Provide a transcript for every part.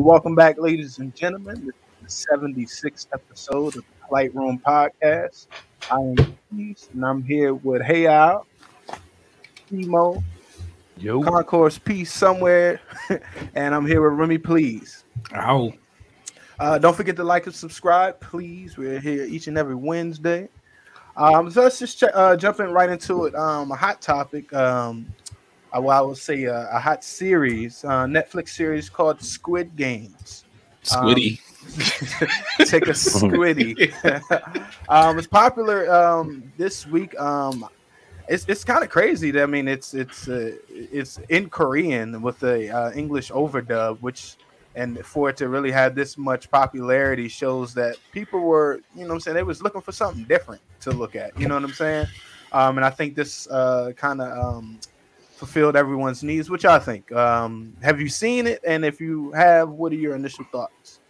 Hey, welcome back, ladies and gentlemen. This is the 76th episode of the Flight Room Podcast. I am Keith, and I'm here with Hey Al, Emo, Yo. Concourse Peace somewhere, and I'm here with Remy Please. Ow. Uh, don't forget to like and subscribe, please. We're here each and every Wednesday. Um, so let's just ch- uh, jump in right into it. Um, a hot topic. Um, well, I will say uh, a hot series, uh, Netflix series called Squid Games. Squiddy. Take a squiddy. um, it's popular um, this week. Um, it's it's kind of crazy. That, I mean, it's it's uh, it's in Korean with the uh, English overdub, which and for it to really have this much popularity shows that people were, you know, what I'm saying they was looking for something different to look at. You know what I'm saying? Um, and I think this uh, kind of um, fulfilled everyone's needs. Which I think. Um, have you seen it? And if you have, what are your initial thoughts?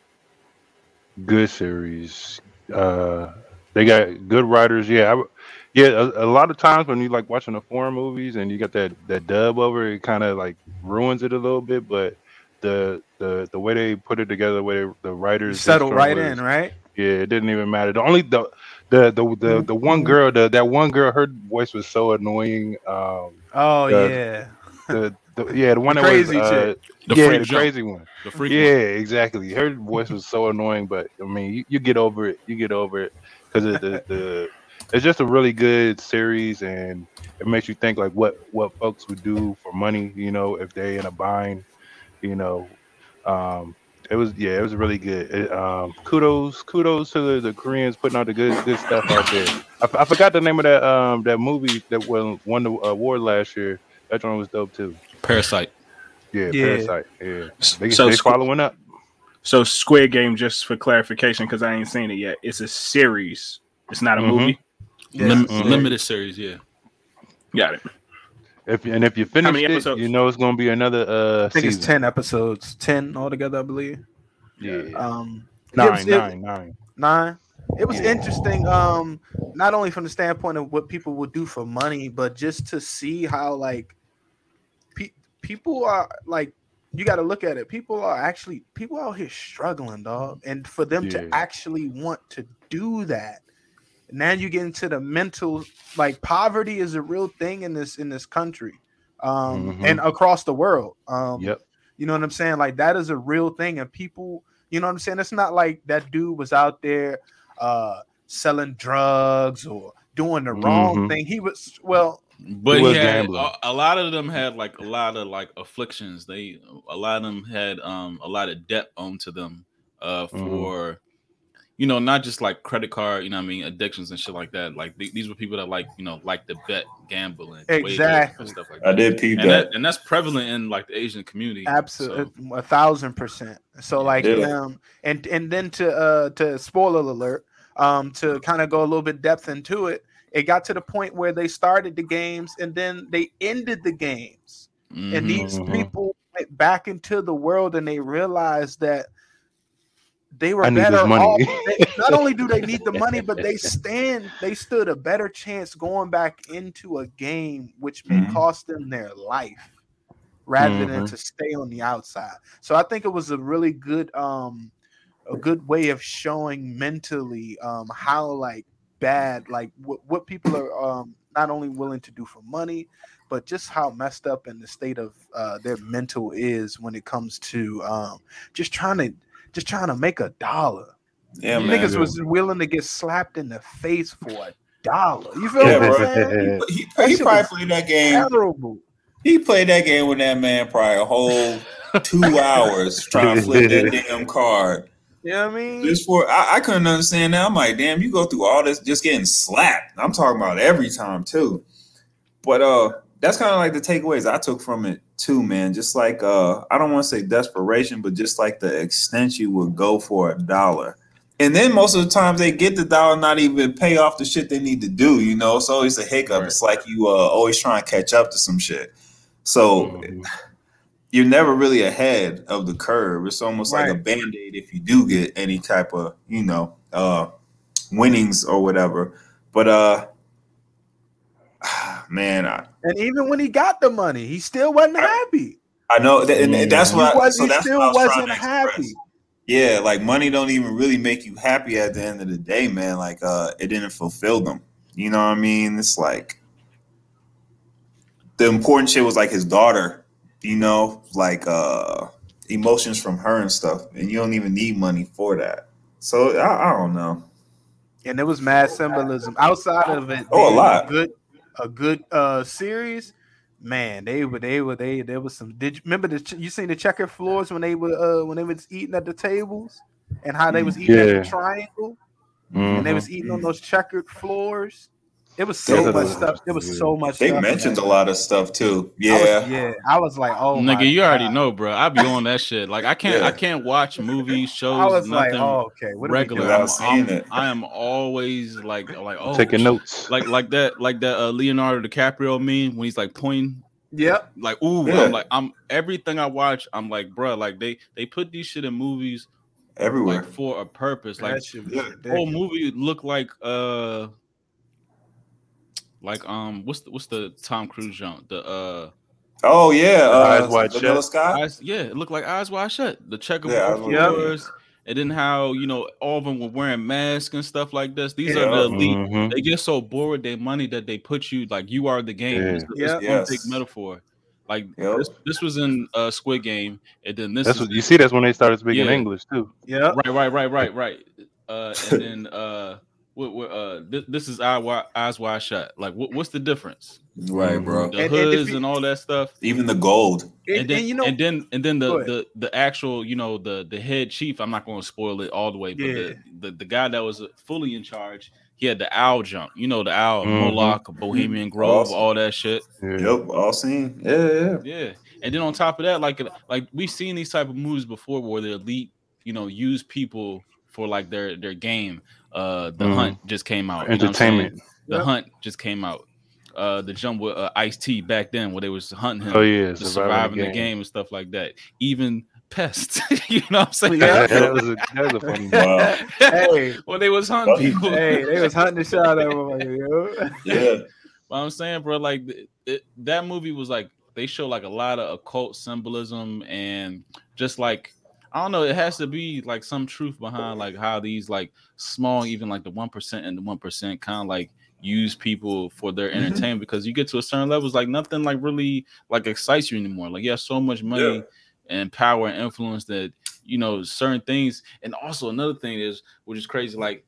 Good series. Uh, they got good writers. Yeah, I, yeah. A, a lot of times when you like watching the foreign movies and you got that that dub over, it kind of like ruins it a little bit. But the the the way they put it together, the way the You writers settle right was- in, right? Yeah, it didn't even matter. The only the the the the, the one girl, the that one girl, her voice was so annoying. Um, Oh Uh, yeah. the, the yeah, the one The that crazy was uh, chick. The yeah, the jump. crazy one. The freak. Yeah, one. exactly. Her voice was so annoying, but I mean, you, you get over it. You get over it because the, the it's just a really good series, and it makes you think like what what folks would do for money. You know, if they in a bind. You know, um, it was yeah, it was really good. It, um, kudos kudos to the, the Koreans putting out the good good stuff out there. I forgot the name of that um that movie that won won the award last year. That one was dope too. Parasite. Yeah, Yeah. Parasite. Yeah, they, So they following up. So Squid Game, just for clarification, because I ain't seen it yet, it's a series. It's not a Mhm. movie. Yeah. Lim- Mhm. Limited series. Yeah. Got it. If and if you finish many it, episodes? you know it's gonna be another uh I think season. it's ten episodes, ten altogether, I believe. Yeah, Um, it nine, was- it- nine, nine. nine. It was interesting. Um, not only from the standpoint of what people would do for money, but just to see how like pe- people are like. You got to look at it. People are actually people out here struggling, dog, and for them Yeah. to actually want to do that. Now you get into the mental like poverty is a real thing in this in this country, um, Mhm. and across the world. Um, Yep. You know what I'm saying? Like that is a real thing, and people, you know what I'm saying? It's not like that dude was out there uh selling drugs or doing the wrong Mhm. thing. He was well, But He he was had gambling. a, a lot of them had like a lot of like afflictions. They a lot of them had um a lot of debt onto them uh Mhm. for you know not just like credit card you know what I mean addictions and shit like that. Like th- these were people that like you know like to bet, gamble, and Exactly. and stuff like that. I did peep And that. that and that's prevalent in like the Asian community. absolutely a thousand percent. So like Yeah. um and and then to uh to spoiler alert, um to kind of go a little bit depth into it, it got to the point where they started the games and then they ended the games. and Mhm. these Mhm. people went back into the world and they realized that they were I need better money. off. They- not only do they need the money, but they stand they stood a better chance going back into a game which may Mhm. cost them their life rather than Mhm. to stay on the outside. So I think it was a really good um a good way of showing mentally um how like bad like what, what people are um not only willing to do for money but just how messed up in the state of uh, their mental is when it comes to um, just trying to just trying to make a dollar. Yeah, man. Niggas was willing to get slapped in the face for a dollar. You feel Yeah, what I'm saying? He, That he probably played that game. Terrible. He played that game with that man probably a whole two hours trying to flip that damn card. You know what I mean? Just for I, I couldn't understand that. I'm like, damn, you go through all this just getting slapped. I'm talking about every time too. But uh that's kind of like the takeaways I took from it too, man. Just like uh I don't want to say desperation, but just like the extent you would go for a dollar. And then most of the times they get the dollar, not even pay off the shit they need to do. You know, it's always a hiccup. Right. It's like you uh, always trying to catch up to some shit. So Mhm. you're never really ahead of the curve. It's almost like a band aid if you do get any type of, you know, uh, winnings or whatever. But uh, man, I, and even when he got the money, he still wasn't happy. I know, that, and, and that's He, what. I, was, so he that's still what I was wasn't happy. Yeah, like money don't even really make you happy at the end of the day, man. Like, uh, it didn't fulfill them. You know what I mean? It's like the important shit was like his daughter. You know, like uh, emotions from her and stuff, and you don't even need money for that. So I, I don't know. and there was mad symbolism outside of it. Oh, a lot. good, a good uh series. Man, they were they were they there was some. Did you remember the you seen the checkered floors when they were uh when they was eating at the tables and how they was eating at the triangle and they Mhm. was eating on those checkered floors. It was so that much was- stuff. It was so much. They stuff in mentioned a lot of stuff too. I Yeah, was, yeah. I was like, oh, my Nigga, you already God. know, bro. I be on that shit. Like I can't, Yeah. I can't watch movies, shows, I was like, nothing oh, okay. What regular. I I'm, I'm- it. I am always like, like, oh, Taking notes. like, like that, like that uh, Leonardo DiCaprio meme when he's like pointing, Yep. like, ooh, Yeah. I'm like, I'm everything I watch. I'm like, bro, like they they put these shit in movies everywhere. like for a purpose. Like that shit yeah. whole movie look like uh, like um, what's the what's the Tom Cruise jump? The uh. Oh yeah, Eyes uh, Wide Shut. Sky. Eyes, yeah, it looked like eyes wide shut. The checkerboard Yeah, Eyes Wide Shut. floors, and then how you know all of them were wearing masks and stuff like this. These are the elite. Mhm. They get so bored with their money that they put you like you are the game. Yeah. It's, it's Yeah. one Yes. big metaphor. Like Yep. this, this was in uh, Squid Game, and then this That's is what you see. That's when they started speaking Yeah. English too. Yeah. right, right, right, right, right. Uh, and then uh, what, what, uh, this, this is eye wide, eyes wide shut. Like, what, what's the difference? Right, bro. The And- and if hoods and all that stuff. Even the gold. And, and then and you know, and then and then Go the, the the actual you know the the head chief i'm not going to spoil it all the way but Yeah. the, the the guy that was fully in charge he had the owl jump you know the owl Mhm. moloch bohemian grove Awesome. all that shit Yeah. Yep, all seen. Yeah, yeah. yeah and then on top of that like like we've seen these type of movies before where the elite you know use people for like their their game uh the Mhm. hunt just came out you know what I'm saying? Entertainment. the Yep. hunt just came out uh the jump with uh, ice t back then where they was hunting him Oh yeah, to surviving, survive in the the game. game and stuff like that. Even Pest, you know what I'm saying? Yeah. that was a that was a funny. movie. Wow. hey, when they was hunting Funny. people. hey, they was hunting the shit out of everybody, yo. Yeah. But I'm saying, bro, like it, it, that movie was like they show like a lot of occult symbolism and just like I don't know, it has to be like some truth behind like how these like small, even like the one percent and the one percent kind of like use people for their Mhm. entertainment because you get to a certain level, it's like nothing like really like excites you anymore. Like you have so much money Yeah. and power and influence that you know certain things. And also another thing is, which is crazy, like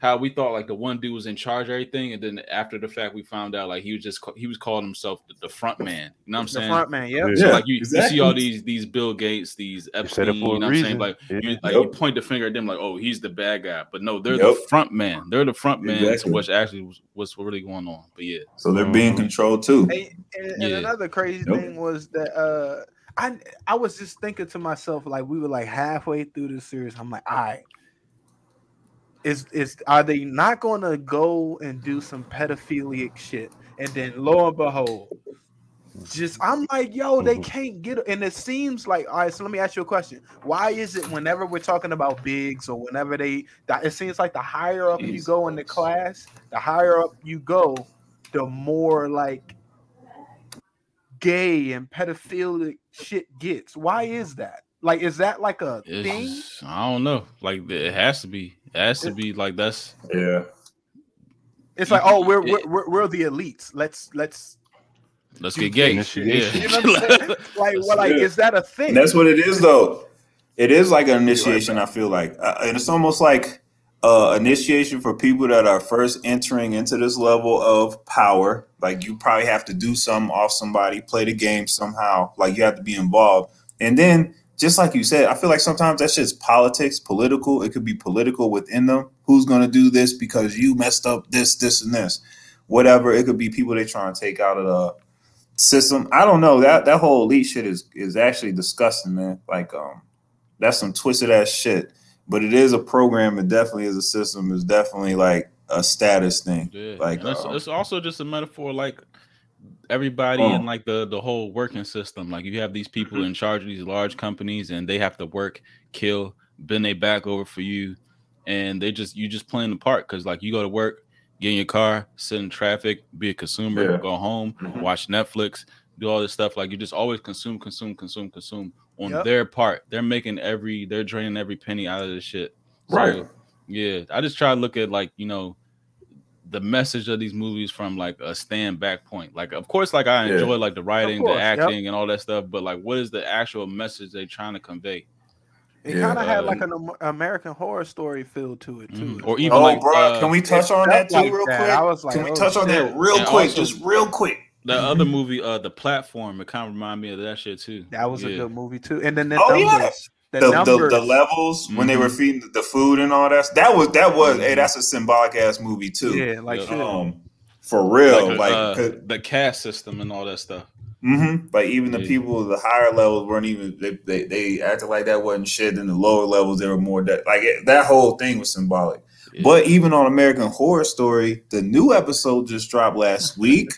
how we thought like the one dude was in charge of everything, and then after the fact we found out like he was just ca- he was calling himself the, the front man. You know what I'm saying? The saying? front man, yep. Yeah. So Yeah, like you, you see all these these Bill Gates, these They set Epstein, up you for know a what I'm saying? reason. Like, Yeah. you, like Yep. you point the finger at them like, oh, he's the bad guy. But no, they're Yep. the front man. They're the front man Exactly. to what's actually was, what's really going on. But yeah, So they're being Mhm. controlled too. And, and, and Yeah. another crazy Nope. thing was that uh I I was just thinking to myself, like we were like halfway through the series. I'm like, all right. Is is are they not gonna go and do some pedophilic shit? And then lo and behold, just I'm like, yo, they Mhm. can't get it. And it seems like, all right, so let me ask you a question. Why is it whenever we're talking about bigs or whenever they that it seems like the higher up you go in the class, the higher up you go, the more like gay and pedophilic shit gets. Why is that? Like, is that like a it's thing? I don't know. Like it has to be. It has to be like that's Yeah. It's like, oh, we're we're, we're, we're the elites. Let's let's let's get gay. gay. Yeah. You know what I'm? Like, well, like, is that a thing? And that's what it is, though. It is like an initiation. I feel like, uh, and it's almost like uh, initiation for people that are first entering into this level of power. Like you probably have to do something off somebody, play the game somehow. Like you have to be involved, and then just like you said, I feel like sometimes that's just politics, political. It could be political within them. Who's going to do this because you messed up this, this, and this, whatever. It could be people they're trying to take out of the system. I don't know. That that whole elite shit is is actually disgusting, man. Like um that's some twisted ass shit. But it is a program, it definitely is a system, it's definitely like a status thing. Yeah, Like, it's, uh, it's also just a metaphor, like everybody Oh. in like the the whole working system. Like you have these people in charge of these large companies, and they have to work, kill, bend their back over for you, and they just you just playing the part because like you go to work, get in your car, sit in traffic, be a consumer, Yeah. go home, Mhm. watch Netflix, do all this stuff. Like you just always consume, consume, consume, consume on Yep. their part. They're making every, they're draining every penny out of this shit. Right. Yeah, I just try to look at like you know the message of these movies from like a stand back point. Like, of course, like I Yeah. enjoy like the writing, course, the yep. acting, and all that stuff. But like, what is the actual message they're trying to convey? It Yeah, kind of had uh, like an American horror story feel to it too. Mhm. Or even Oh, like, bro, uh, can we touch on that too, like real that. quick? I was like, can we oh, touch on that real And quick? also- just real quick. The other movie, uh, the platform, it kind of reminded me of that shit too. That was a good movie too. And then the Oh, yeah. numbers, the, The, the, the levels when they were Mhm. feeding the food and all that. That was that was Mhm. hey, that's a symbolic ass movie too. yeah, like Yeah. Um, for real, Like, like, uh, 'cause- the caste system and all that stuff. Mhm. Like even the Yeah. people the higher levels weren't even they, they they acted like that wasn't shit. And the lower levels they were more that like it, that whole thing was symbolic. Yeah. But even on American Horror Story, the new episode just dropped last week.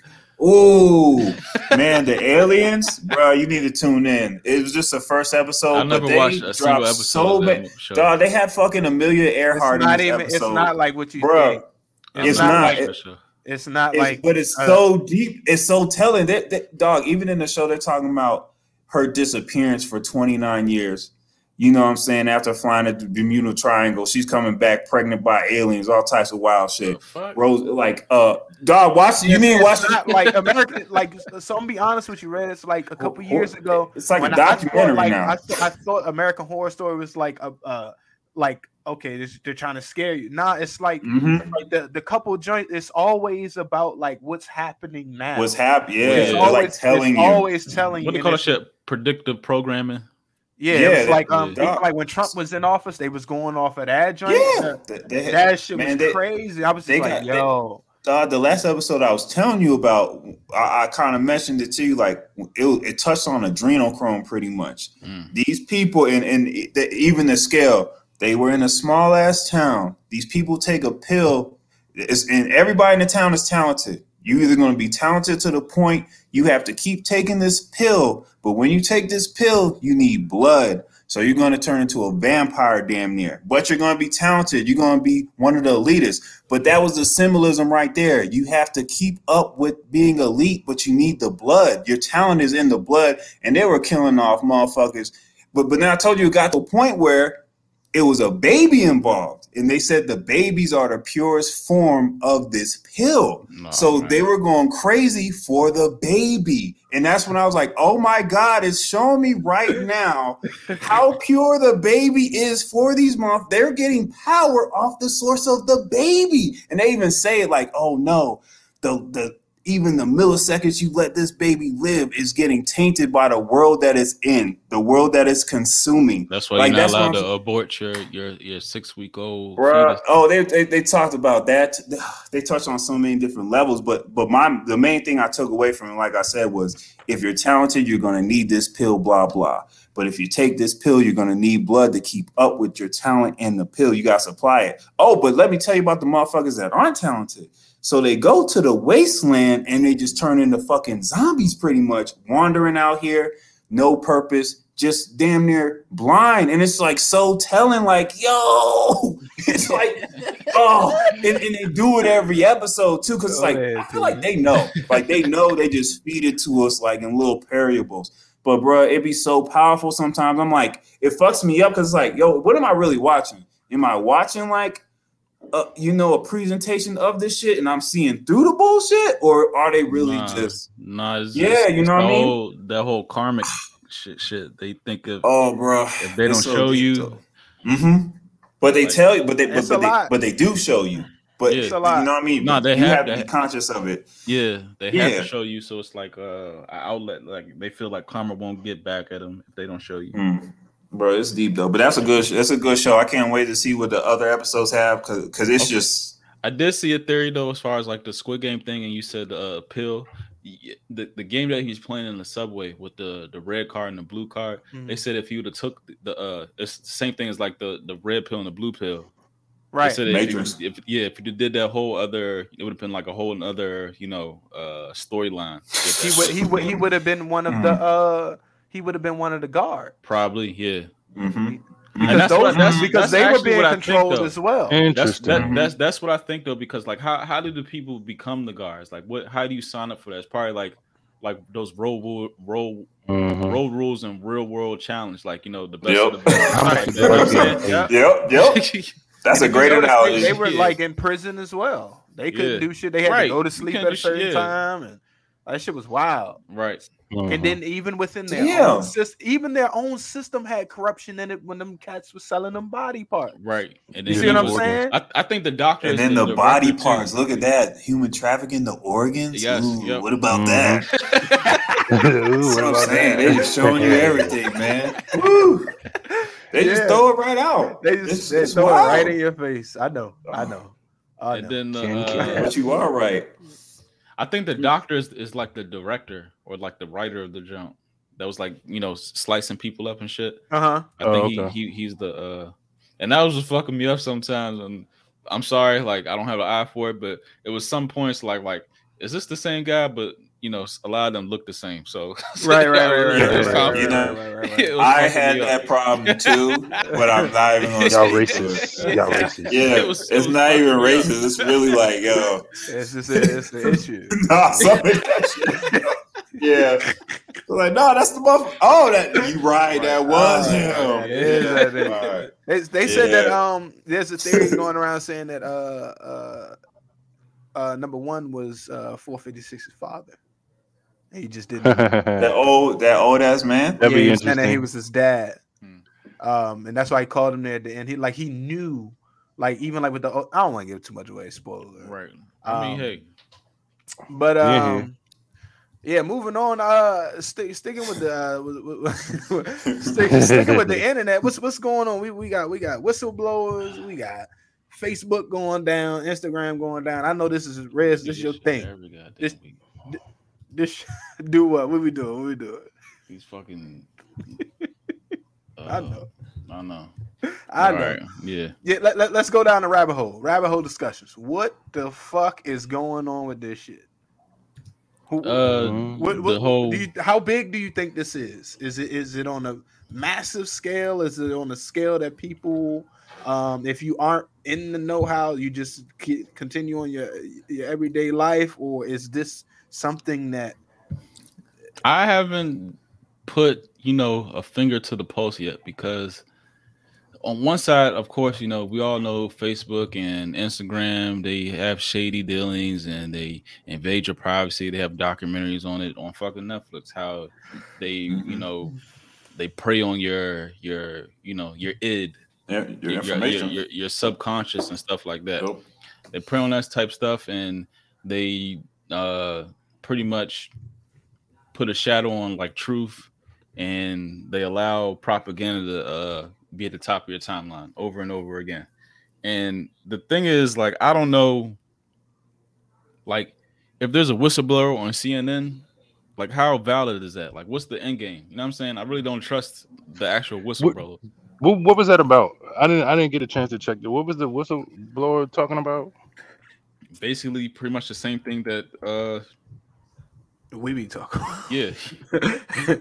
Ooh, man, the aliens, bro, you need to tune in. It was just the first episode, I but never they watched a single dropped episode so of many. that show. Dog, they had fucking Amelia It's Earhart not in this even. episode, It's not like what you Bruh, think. I it's never not. watched It- that. It's not It's- like. but it's uh, so deep. It's so telling. That, that dog, even in the show, they're talking about her disappearance for 29 years. You know what I'm saying? After flying at the Bermuda Triangle, she's coming back pregnant by aliens, all types of wild shit. Rose, like, uh, dog, watch. You it's- need to watch it's not like American. Like, so I'm gonna be honest with you, Red. It's like a couple years ago. It's like a when I- documentary I thought, like, now. I, thought, I thought American Horror Story was like a, uh, like okay, this, they're trying to scare you. Nah, it's like Mhm. like the the couple joint. It's always about like what's happening now. What's happening? Yeah, It's always, like telling it's you. always telling What you. they call and that shit? Predictive programming. Yeah, Yeah, it's that- like um, yeah. even like when Trump was in office, they was going off of that joint. yeah, they- they- that shit man, was they- crazy. I was they just like, got- they- yo, uh, the last episode I was telling you about, I, I kind of mentioned it to you. Like it, it touched on adrenochrome pretty much. Mm. These people, and and the, even the scale, they were in a small ass town. These people take a pill, it's, and everybody in the town is talented. You either going to be talented to the point you have to keep taking this pill, but when you take this pill, you need blood. So you're going to turn into a vampire damn near. But you're going to be talented. You're going to be one of the elitists. But that was the symbolism right there. You have to keep up with being elite, but you need the blood. Your talent is in the blood, and they were killing off motherfuckers. But but then I told you it got to a point where it was a baby involved, and they said the babies are the purest form of this pill. Nah, So man. they were going crazy for the baby. And that's when I was like, oh my God, it's showing me right now how pure the baby is for these months. They're getting power off the source of the baby. And they even say it like, oh no, the the even the milliseconds you let this baby live is getting tainted by the world that it's in, the world that it's consuming. That's why Like, you're not allowed to abort your your your six week old. Bruh. Oh, they, they they talked about that. They touched on so many different levels, but but my the main thing I took away from it, like I said, was if you're talented, you're gonna need this pill, blah blah. But if you take this pill, you're gonna need blood to keep up with your talent and the pill. You gotta supply it. Oh, but let me tell you about the motherfuckers that aren't talented. So they go to the wasteland and they just turn into fucking zombies, pretty much wandering out here, no purpose, just damn near blind. And it's like so telling, like, yo, it's like, oh, and, and they do it every episode too, because it's like I feel like they know, like they know they just feed it to us like in little variables. But bro, it be so powerful sometimes. I'm like, it fucks me up because it's like, yo, what am I really watching? Am I watching like uh, you know, a presentation of this shit and I'm seeing through the bullshit, or are they really Nah. just Nah, it's, Yeah, it's- you know what I mean? Whole, that whole karmic shit. Shit, they think of oh bro? if they don't show you. Mm-hmm. But they Like, tell you, but they but, It's a but they lot. but they do show you. But Yeah. It's a you know what I mean? Nah, they you have have to to- be conscious of it. Yeah, they have Yeah. to show you, so it's like uh, an outlet. Like they feel like karma won't get back at them if they don't show you. Mm. Bro, it's deep though. But that's a good that's a good show. I can't wait to see what the other episodes have because because it's Okay. just I did see a theory though, as far as like the Squid Game thing, and you said uh, pill. The, the game that he's playing in the subway with the the red card and the blue card, Mhm. they said if you would have took the, the uh, it's the same thing as like the the red pill and the blue pill. They right. said if Matrix. you, if yeah, if you did that whole other, it would have been like a whole another you know uh storyline. He would he would he would have been one of the uh he would have been one of the guard probably yeah. mhm. because that's what- those that's- because that's they were being what I think, controlled as well. That's Interesting. that, that's that's what I think though, because like how how do the people become the guards? Like what how do you sign up for that? It's probably like like those road rule- road Mhm. road rules and real world challenge, like you know the best Yep. of the best. I'm Like, like, you know what I'm yeah. saying? Yeah. Yep, yep. That's a great analogy. They, they were Yeah. like in prison as well. They couldn't Yeah. do shit. They had Right. to go to sleep at do a shit, certain yeah. time, and that shit was wild. right. Mhm. And then even within their Damn. own system, even their own system had corruption in it when them cats were selling them body parts. Right. And You see what I'm he- saying? I, I think the doctor and then the, director, body too. parts. Look at that. Human trafficking, the organs. Yes, Ooh, yep. What about Mhm. that? Ooh, That's what I'm about saying. that? They just showing you everything, man. Woo. They just Yeah. throw it right out. They just It's- they it's throw it right in your face. I know. I know. I and know. then the, Ken uh, Ken. But you are right. I think the doctor is, is like the director or like the writer of the jump. That was like you know slicing people up and shit. Uh huh. I Oh, think okay. he, he he's the uh and that was just fucking me up sometimes and I'm sorry, like I don't have an eye for it, but it was some points like like is this the same guy? But you know, a lot of them look the same. So Right, right, right, right, you know, right, right, right, I had that problem too, but I'm not even gonna Y'all speak racist. Y'all racist. Yeah, It was- it's was not even fucking up. racist. It's really like, yo, It's just a, it's an issue. nah, something that. Yeah, like, no, that's the motherfucker. Oh, that you right? That was Oh, him. that is Yeah, that right. They, they said that um there's a theory going around saying that uh uh uh number one was uh 456's father. He just didn't. That old, that old ass man. That'd be he was that he was his dad, Hmm. um, and that's why he called him there at the end. He like he knew, like even like with the I don't want to give too much away, spoiler. Right. I mean, Um, hey, But Yeah. um, yeah, moving on. Uh, stick, sticking with the uh, with, with, stick, sticking with the internet. What's what's going on? We we got we got whistleblowers. We got Facebook going down, Instagram going down. I know this is Rez. This is your thing. This- week. This do what? What we doing? What we doing? These fucking. I uh, know. I know. I know. Right, Yeah. Yeah, let, let, let's go down the rabbit hole. Rabbit hole discussions. What the fuck is going on with this shit? Who, Uh, Mhm. what, what, the whole. do you, how big do you think this is? Is it is it on a massive scale? Is it on a scale that people, um, if you aren't in the know-how, you just ke- continue on your your everyday life, or is this something that I haven't put, you know, a finger to the pulse yet because on one side, of course, you know, we all know Facebook and Instagram, they have shady dealings and they invade your privacy. They have documentaries on it on fucking Netflix, how they, you Mhm. know, they prey on your your, you know, your id, Yeah, your your, your, information. your, your subconscious and stuff like that Yep. they prey on that type stuff and they uh pretty much put a shadow on like truth and they allow propaganda to uh be at the top of your timeline over and over again and the thing is like i don't know like if there's a whistleblower on cnn like how valid is that like what's the end game you know what i'm saying i really don't trust the actual whistleblower What, what was that about? I didn't. I didn't get a chance to check. it. What was the whistleblower talking about? basically pretty much the same thing that uh we be talking? yeah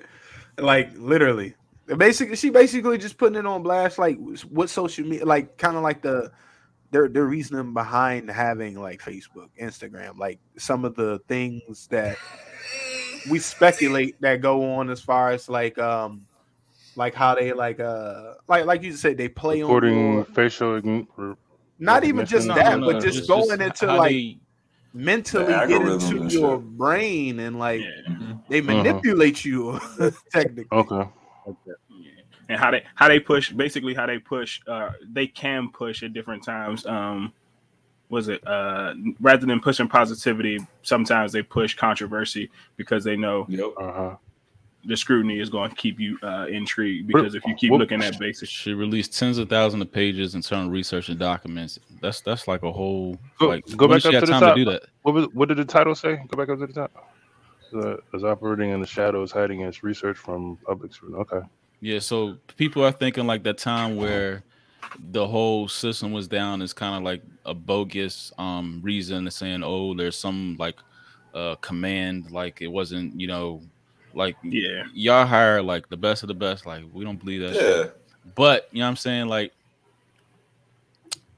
like literally basically she basically just putting it on blast like what social media like kind of like the their their reasoning behind having like facebook instagram like some of the things that we speculate that go on as far as like um like how they like uh like like you said they play on Recording your, facial. ign- not even just No, that no, but no, just it's going into like they- mentally get into your shit. brain and like Yeah. they Mhm. manipulate you technically Okay. and how they how they push basically how they push uh they can push at different times um was it uh rather than pushing positivity sometimes they push controversy because they know Yep. Uh huh. The scrutiny is going to keep you uh intrigued because if you keep What- looking at basic She released tens of thousands of pages internal research and documents. That's that's like a whole Go- like go back up to the time top. to do that. What was? What did the title say? Go back up to the top. The, is operating in the shadows, hiding its research from public scrutiny. Okay. Yeah, so people are thinking like that time where the whole system was down is kind of like a bogus um reason to saying, oh, there's some like uh command, like it wasn't, you know, like yeah y'all hire like the best of the best. Like we don't believe that. shit. Yeah. But you know what I'm saying? Like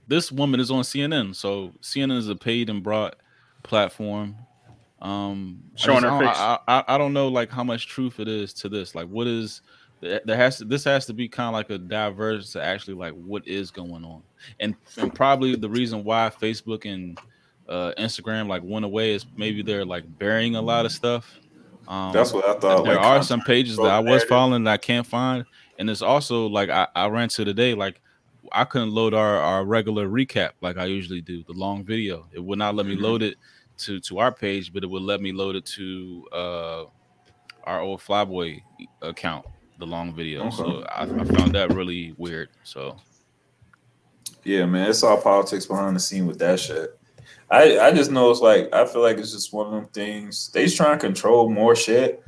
this woman is on CNN. So CNN is a paid and brought platform. Um, I Showing just her don't- face. I, I, I don't know like how much truth it is to this. Like, what is there has to this has to be kind of like a diverse to actually like what is going on, and and probably the reason why Facebook and uh, Instagram like went away is maybe they're like burying a lot of stuff. Um, That's what I thought. there like, are some pages that I was following that I can't find, and it's also like I, I ran to today like I couldn't load our, our regular recap like I usually do, the long video. It would not let me Mhm. load it to to our page, but it would let me load it to uh our old Flyboy account, the long video. So Okay. I, I found that really weird. So Yeah, man, it's all politics behind the scene with that shit. I I just know it's like I feel like it's just one of them things. They just trying to control more shit.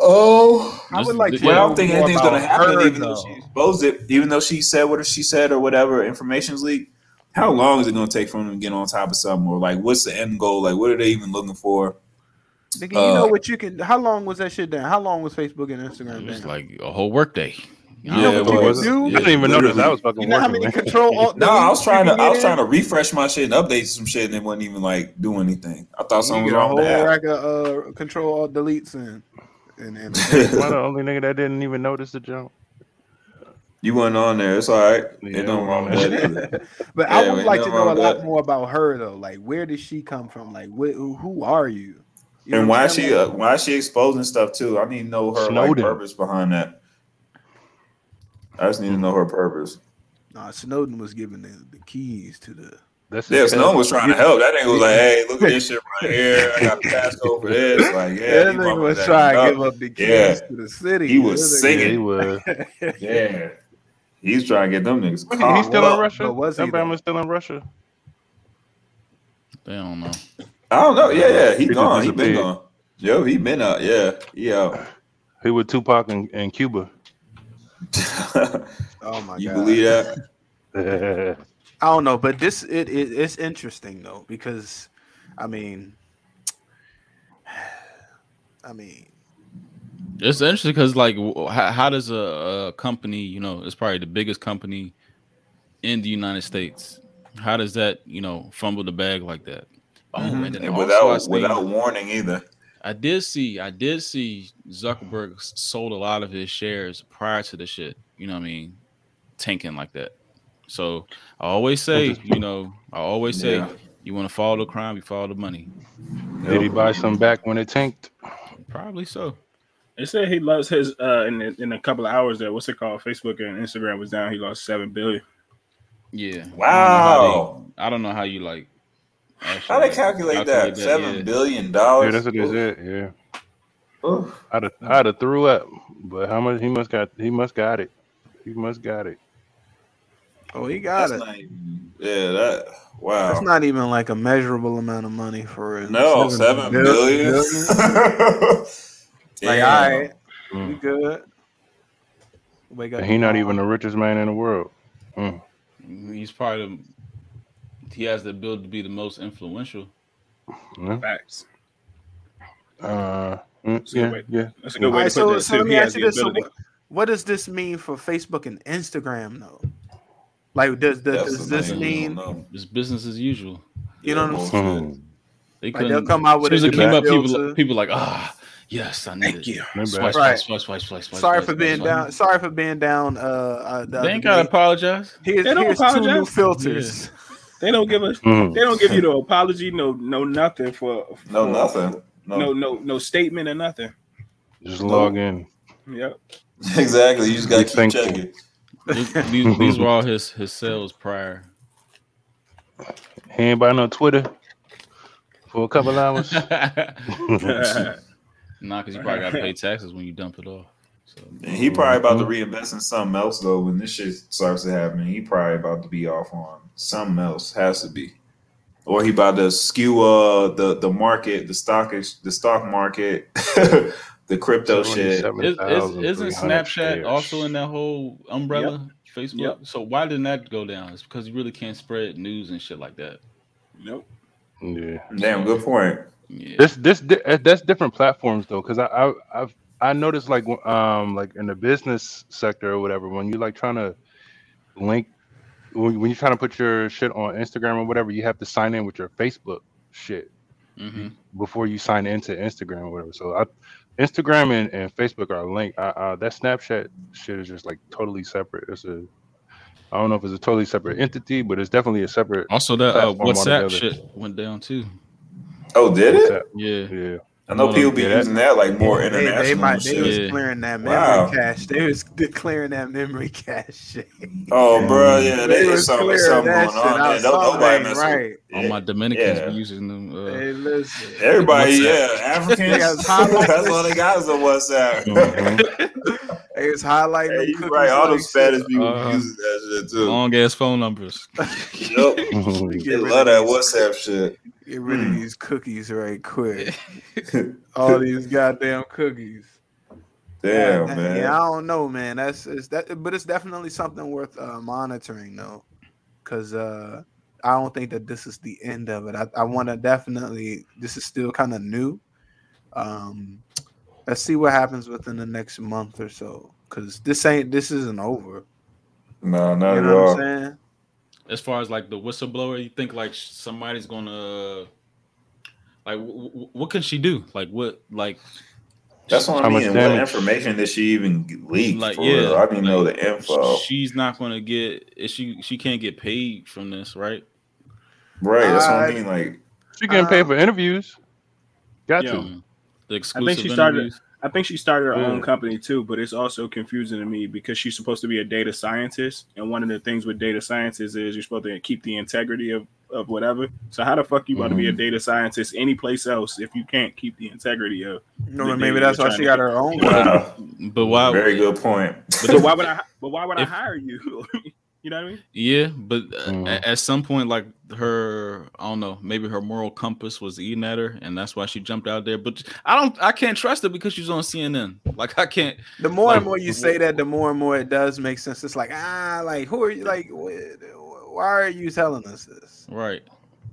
Oh, I would like yeah. well, I don't think anything's gonna happen, her, even though though. she exposed it, even though she said what she said or whatever, information's leaked. How long is it gonna take for them to get on top of something, or like, what's the end goal? Like, what are they even looking for? Nigga, you know Uh, what you can. How long was that shit down? How long was Facebook and Instagram it was down? like a whole workday. You know Yeah, what you it can was. do? I didn't even notice that, I was fucking You know how working. many man. control? alt No, I was trying to I was trying to refresh my shit and update some shit, and it wasn't even like do anything. I thought You something get was a wrong whole with rack of uh, control alt deletes in. And, and Am I the only nigga that didn't even notice the jump? You wasn't on there. It's all right. Yeah, Ain't nothing wrong with I'm that on either. but I would like to know a lot that. more about her though. Like, where did she come from? Like, wh- who, who are you? You and why I'm she uh, why she exposing stuff too? I need to know her like purpose behind that. I just need to know her purpose. Nah, Snowden was giving the, the keys to the. That's Yeah, Snowden was trying to help. That nigga was like, "Hey, look at this shit right here. I got the passcode for this." Like, yeah, that he nigga was acting trying to give up the keys Yeah. to the city. He was That singing. Yeah, he was. Yeah, he's trying to get them niggas. He- caught. He's still Well, in Russia. but was he, that though? Still in Russia. They don't know. I don't know. Yeah, yeah, he He gone. He just been gone. Yo, he been out. Yeah, he out. He with Tupac in, in Cuba. Oh my you god! believe that? I don't know, but this it, it it's interesting though because, I mean, I mean, It's interesting because, like, how, how does a, a company, you know, it's probably the biggest company in the United States. How does that, you know, fumble the bag like that? Oh, Mhm. and then And also without seen- without warning either. I did see, I did see Zuckerberg sold a lot of his shares prior to the shit. You know what I mean? Tanking like that. So I always say, you know, I always say, Yeah. you want to follow the crime, you follow the money. Did he buy some back when it tanked? Probably so. They said he lost his uh in in a couple of hours there. What's it called? Facebook and Instagram was down. He lost seven billion. Yeah. Wow. I don't know how you like. How they calculate that? Seven yeah. billion Yeah, dollars. that's what it is. Yeah, Oof. I'd have, I'd have threw up, but how much he must got? He must got it. He must got it. oh, he got That's it. not even, yeah, that wow. That's not even like a measurable amount of money for it. no, seven billion. Like, Damn. all right, we Mm. good. Wake up. And he not even the richest man in the world. Mm. He's probably the, he has the ability to be the most influential. Yeah. Facts. Uh, mm, That's a good yeah, way- yeah. That's a good way right, to so, put that. so too. let me ask you this: so what, what does this mean for Facebook and Instagram, though? Like, does does, does this mean I don't know. It's business as usual. you know what I'm Yeah, saying? bullshit. They Like they'll come out with as soon as it came up, new people filter. people like ah yes, I need Thank it. you. Swipe, Right. swipe, swipe, swipe, swipe, Sorry swipe, for being swipe. down. Sorry for being down. Uh, uh the They ain't gotta apologize. Here's, They don't here's two new apologize. filters. They don't give us. Mm. They don't give you no apology, no no nothing for, for No, nothing. No, no no no statement or nothing. Just log in. Yep. exactly. You just gotta Be keep thankful. checking. These, these, these were all his his sales prior. He ain't buy no Twitter for a couple hours. nah, because you probably gotta pay taxes when you dump it off. So And he probably about to reinvest in something else though. When this shit starts to happen, he probably about to be off on something else. Has to be, or he about to skew uh the the market, the stock is the stock market, the crypto shit. is, is, isn't Snapchat also in that whole umbrella? Facebook. Yep. So why didn't that go down? It's because you really can't spread news and shit like that. Nope. Yeah. Damn, good point. Yeah. This this di- uh, that's different platforms though, because I, I I've I noticed like um like in the business sector or whatever when you like trying to link when, when you're trying to put your shit on Instagram or whatever, you have to sign in with your Facebook shit. Mhm. before you sign into Instagram or whatever. So I, Instagram and, and Facebook are linked. Uh, uh, that Snapchat shit is just like totally separate. It's a I don't know if it's a totally separate entity, but it's definitely a separate. Also, that uh, WhatsApp altogether. shit went down too. Oh, did it? WhatsApp. Yeah. Yeah. I know people be using that like more They, international. they might and they was Yeah. clearing that memory Wow. cache. They was declaring that memory cache. Oh, bro, yeah, They there's was something, clearing something that going shit. on I there. Nobody that, right. All my Dominicans Yeah. be using them. Uh, Hey, listen. Everybody, yeah, Africans. They got highlights. That's all they got is a WhatsApp. Mhm. They was highlighting Hey, you cookies right. All like those Spanish people Uh-huh. using that shit too. long ass phone numbers. Yup. Mhm. They love of that WhatsApp shit. Get rid of Mm. these cookies right quick. All these goddamn cookies. Damn, Yeah, man. Yeah, I don't know, man. That's it's that, but it's definitely something worth uh, monitoring, though, because uh, I don't think that this is the end of it. I, I want to definitely. This is still kind of new. Um, let's see what happens within the next month or so, because this ain't this isn't over. No, not You at know what all. I'm saying? As far as like the whistleblower, you think like somebody's gonna like w- w- what can she do? Like what like That's what I mean. What information did she even leak? Like, for yeah. I didn't know the info. she's not gonna get is she she can't get paid from this, right? right. That's what I mean. Like, She getting Uh, paid for interviews. Got Yeah. to. The exclusive she started- interviews. I think she started her own mm. company too, but it's also confusing to me because she's supposed to be a data scientist, and one of the things with data scientists is you're supposed to keep the integrity of of whatever. So how the fuck you want to be a mm-hmm. data scientist any place else if you can't keep the integrity of? No, The maybe data that's why she got her own. wow. But why Very good point. But why would I? But why would I hire you? you know what I mean? Yeah, but uh, Mhm. a- at some point, like her, I don't know, maybe her moral compass was eating at her, and that's why she jumped out there. But I don't, I can't trust her because she's on CNN. Like I can't. The more and more you say that, the more and more it does make sense. It's like ah, like who are you? Like, wh- why are you telling us this? Right.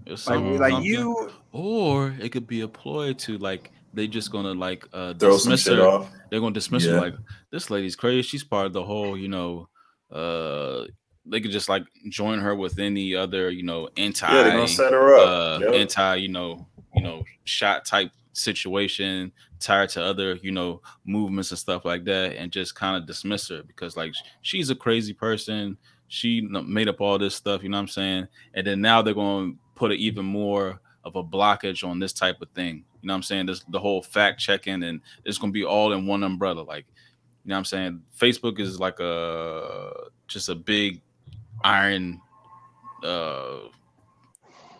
It's Like, some- like you. or it could be a ploy to like they just gonna like uh Throw some dismiss shit her. off. They're gonna dismiss her like this lady's crazy. She's part of the whole, you know, uh they could just like join her with any other, you know, anti Yeah, they're gonna set her up. uh Yep. anti, you know, you know, shot type situation, tied to other, you know, movements and stuff like that, and just kind of dismiss her because like she's a crazy person. She made up all this stuff, you know what I'm saying? And then now they're going to put an even more of a blockage on this type of thing. You know what I'm saying? This the whole fact checking and it's going to be all in one umbrella. Like, you know what I'm saying? Facebook is like a just a big iron uh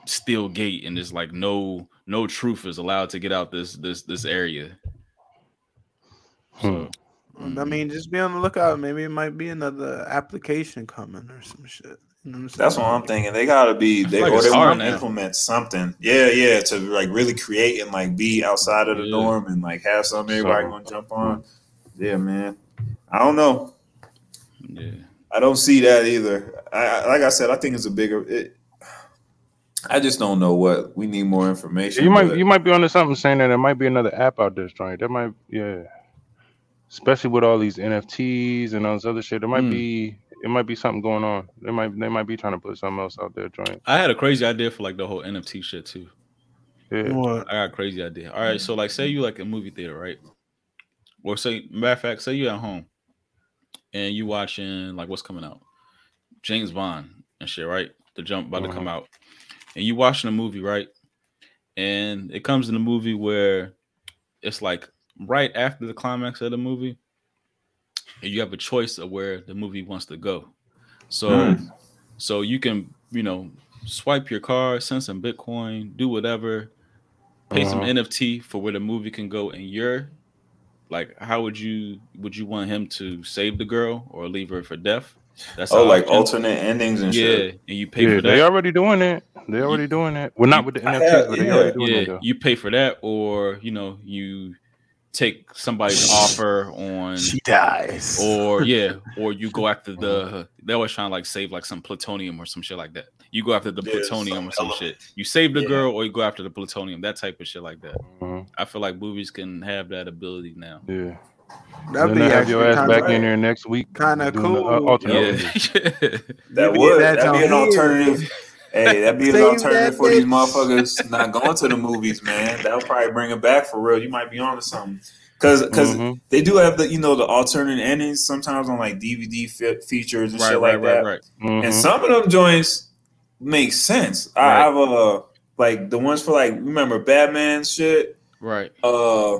steel gate and it's like no no truth is allowed to get out this this this area. Hmm. I mean, just be on the lookout. Maybe it might be another application coming or some shit. You know what That's what I'm thinking. They gotta be they like or they want to implement something. Yeah, yeah, to like really create and like be outside of the Yeah. norm and like have something everybody So- gonna jump on. Yeah, man. I don't know. Yeah. I don't see that either. I, I like I said, I think it's a bigger. It, I just don't know what we need more information. You might but- you might be onto something saying that there might be another app out there, joint. That might yeah. Especially with all these NFTs and all this other shit. There might Hmm. be it might be something going on. They might they might be trying to put something else out there, joint. I had a crazy idea for like the whole NFT shit too. Yeah. What? I got a crazy idea. All right, so like say you like a movie theater, right? Or say matter of fact, say you at home and you watching like what's coming out. James Bond and shit, right? The jump about to come out. And you watching a movie, right? And it comes in a movie where it's like right after the climax of the movie, and you have a choice of where the movie wants to go. So Hmm. so you can, you know, swipe your card, send some Bitcoin, do whatever, pay some Uh-huh. NFT for where the movie can go. And you're like, how would you would you want him to save the girl or leave her for death? That's oh, like alternate endings and Yeah, shit. and you pay Yeah, for that. they that. already doing it. They already doing that. Well, not with the I NFTs, have- but they yeah. already doing yeah, it though. you pay for that, or you know, you take somebody's offer on She dies. or yeah, or you go after the they always trying to like save like some plutonium or some shit like that. You go after the Yeah, plutonium or some some shit. You save the Yeah. girl or you go after the plutonium, that type of shit like that. Mhm. I feel like movies can have that ability now. Yeah. That'd then be have your ass kinda- back in there next week. kinda doing the, uh, cool. alternate Yeah. That would that that'd be an alternative. Hey, that'd be an Save alternative that for these motherfuckers not going to the movies, man. That'll probably bring it back for real. You might be on to something. Cause, cause Mhm. they do have the, you know, the alternate endings sometimes on like DVD fe- features and right, shit like right, that. right. Mhm. And some of them joints make sense. I have a like the ones for like remember Batman shit. Right. Uh,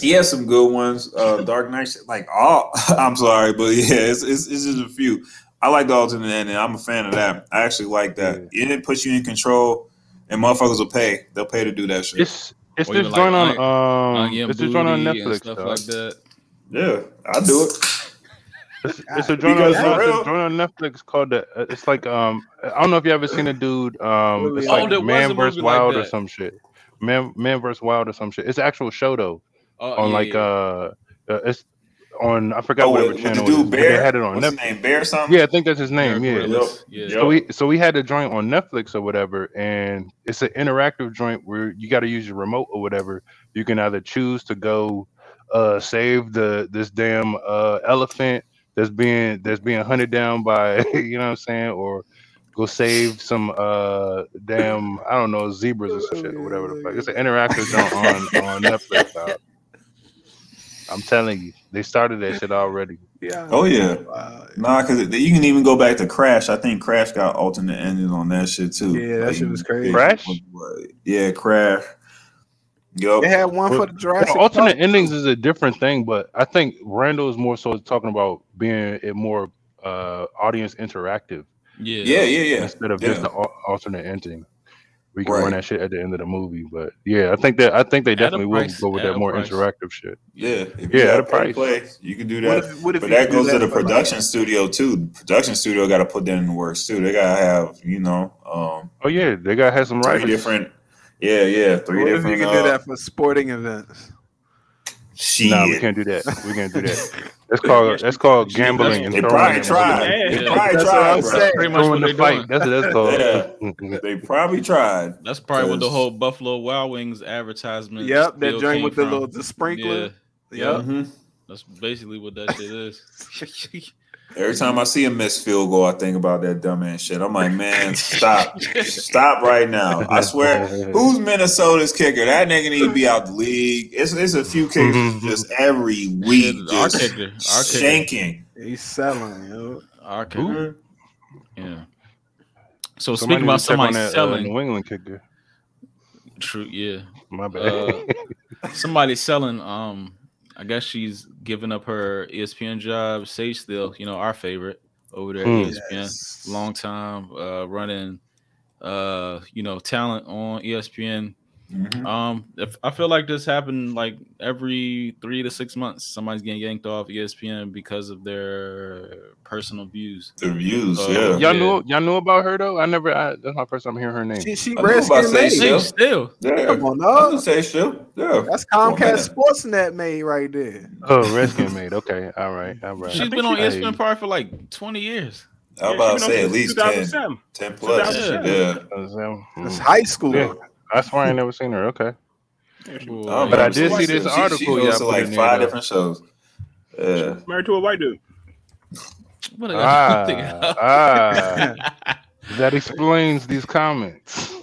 he has some good ones. Uh, Dark Knight, shit, like all. I'm sorry, but yeah, it's, it's it's just a few. I like the alternate ending. I'm a fan of that. I actually like that. It puts you in control, and motherfuckers will pay. They'll pay to do that shit. It's it's Or this even joint like on um Onion it's this joint on booty and Netflix stuff dog. like that. yeah, I do it. It's, it's a joint on, Because no, for it's a real- on Netflix called the. uh, It's like um I don't know if you ever seen a dude um it's Oh, like there Man movie vs like Wild or some shit. Man Man vs Wild or some shit. It's an actual show though Oh, on yeah, like yeah. uh, uh it's on I forgot Oh, whatever with, with the channel. it is, dude Bear. They had it on What's his Netflix. name? Bear something. Yeah, I think that's his name. Derek Yeah. Yeah. Yep. So we so we had a joint on Netflix or whatever, and it's an interactive joint where you got to use your remote or whatever. You can either choose to go uh, save the this damn uh, elephant that's being that's being hunted down by you know what I'm saying, or go save some uh damn I don't know zebras or some shit or whatever the fuck. It's an interactive joint on on Netflix. dog. I'm telling you, they started that shit already. Yeah. Oh yeah. Wow. Nah, because you can even go back to Crash. I think Crash got alternate endings on that shit too. Yeah, that Like, shit was crazy. Crash? Yeah, Crash. Yup. They had one for the Jurassic. Well, alternate Park. endings is a different thing, but I think Randall is more so talking about being it more uh audience interactive Yeah. Yeah, yeah, yeah. instead of yeah. just the alternate ending. We can Right. run that shit at the end of the movie, but yeah, I think that I think they definitely will go with that more price. interactive shit. Yeah, Yeah, at a price. play, you can do What that. if, what if But that do goes to the for, like- production studio too. The production studio got to put that in the works too. They gotta have, you know, um, Oh yeah, they gotta have some three writers. different. Yeah, yeah, three What if you can uh, do that for sporting events? Shit. No, we can't do that. We can't do that. That's called that's called gambling and They probably tried. Yeah. They probably That's what tried. I'm saying. Pretty much Throwing the they're fight. doing. That's what that's called. They probably tried. That's probably what the whole Buffalo Wild Wings advertisement. Yep, that still joint came with the little the sprinkler. Yeah, Yep. Mhm. that's basically what that shit is. Every time I see a missed field goal, I think about that dumbass shit. I'm like, man, stop, stop right now. I swear, who's Minnesota's kicker? That nigga need to be out the league. It's it's a few kickers just every week, Shit, our just kicker, our kicker, shanking. He's selling, yo. our kicker. Who? Yeah. So Somebody speaking about need to check on somebody that, uh, selling, New England kicker. true, yeah. My bad. Uh, somebody selling. Um, I guess she's giving up her ESPN job. Sage Steele, you know, our favorite over there. at Hmm. ESPN, Yes. long time uh, running. Uh, you know, talent on ESPN. Mhm. Um, if, I feel like this happened like every three to six months. Somebody's getting yanked off ESPN because of their personal views. Their views, Uh, yeah. y'all yeah. knew y'all knew about her though. I never. I, that's my first time hearing her name. She she I about Redskin made. Still. Sage Steele. Yeah, Come on, I was dog. gonna say still. Yeah, That's Come on. Comcast Sportsnet made right there. Oh, Redskin made. Okay, all right, all right. She's been on she- ESPN probably for like twenty years. I was Yeah, about to say at least 10, 10 plus. 2007. Yeah. It's high school. Yeah. I swear I never seen her. Okay. Yeah, she Cool. was I But I did see this she- she article goes y'all to like in there, five though. different shows. Yeah. married to a white dude. What I got to think Ah, of? ah, that explains these comments.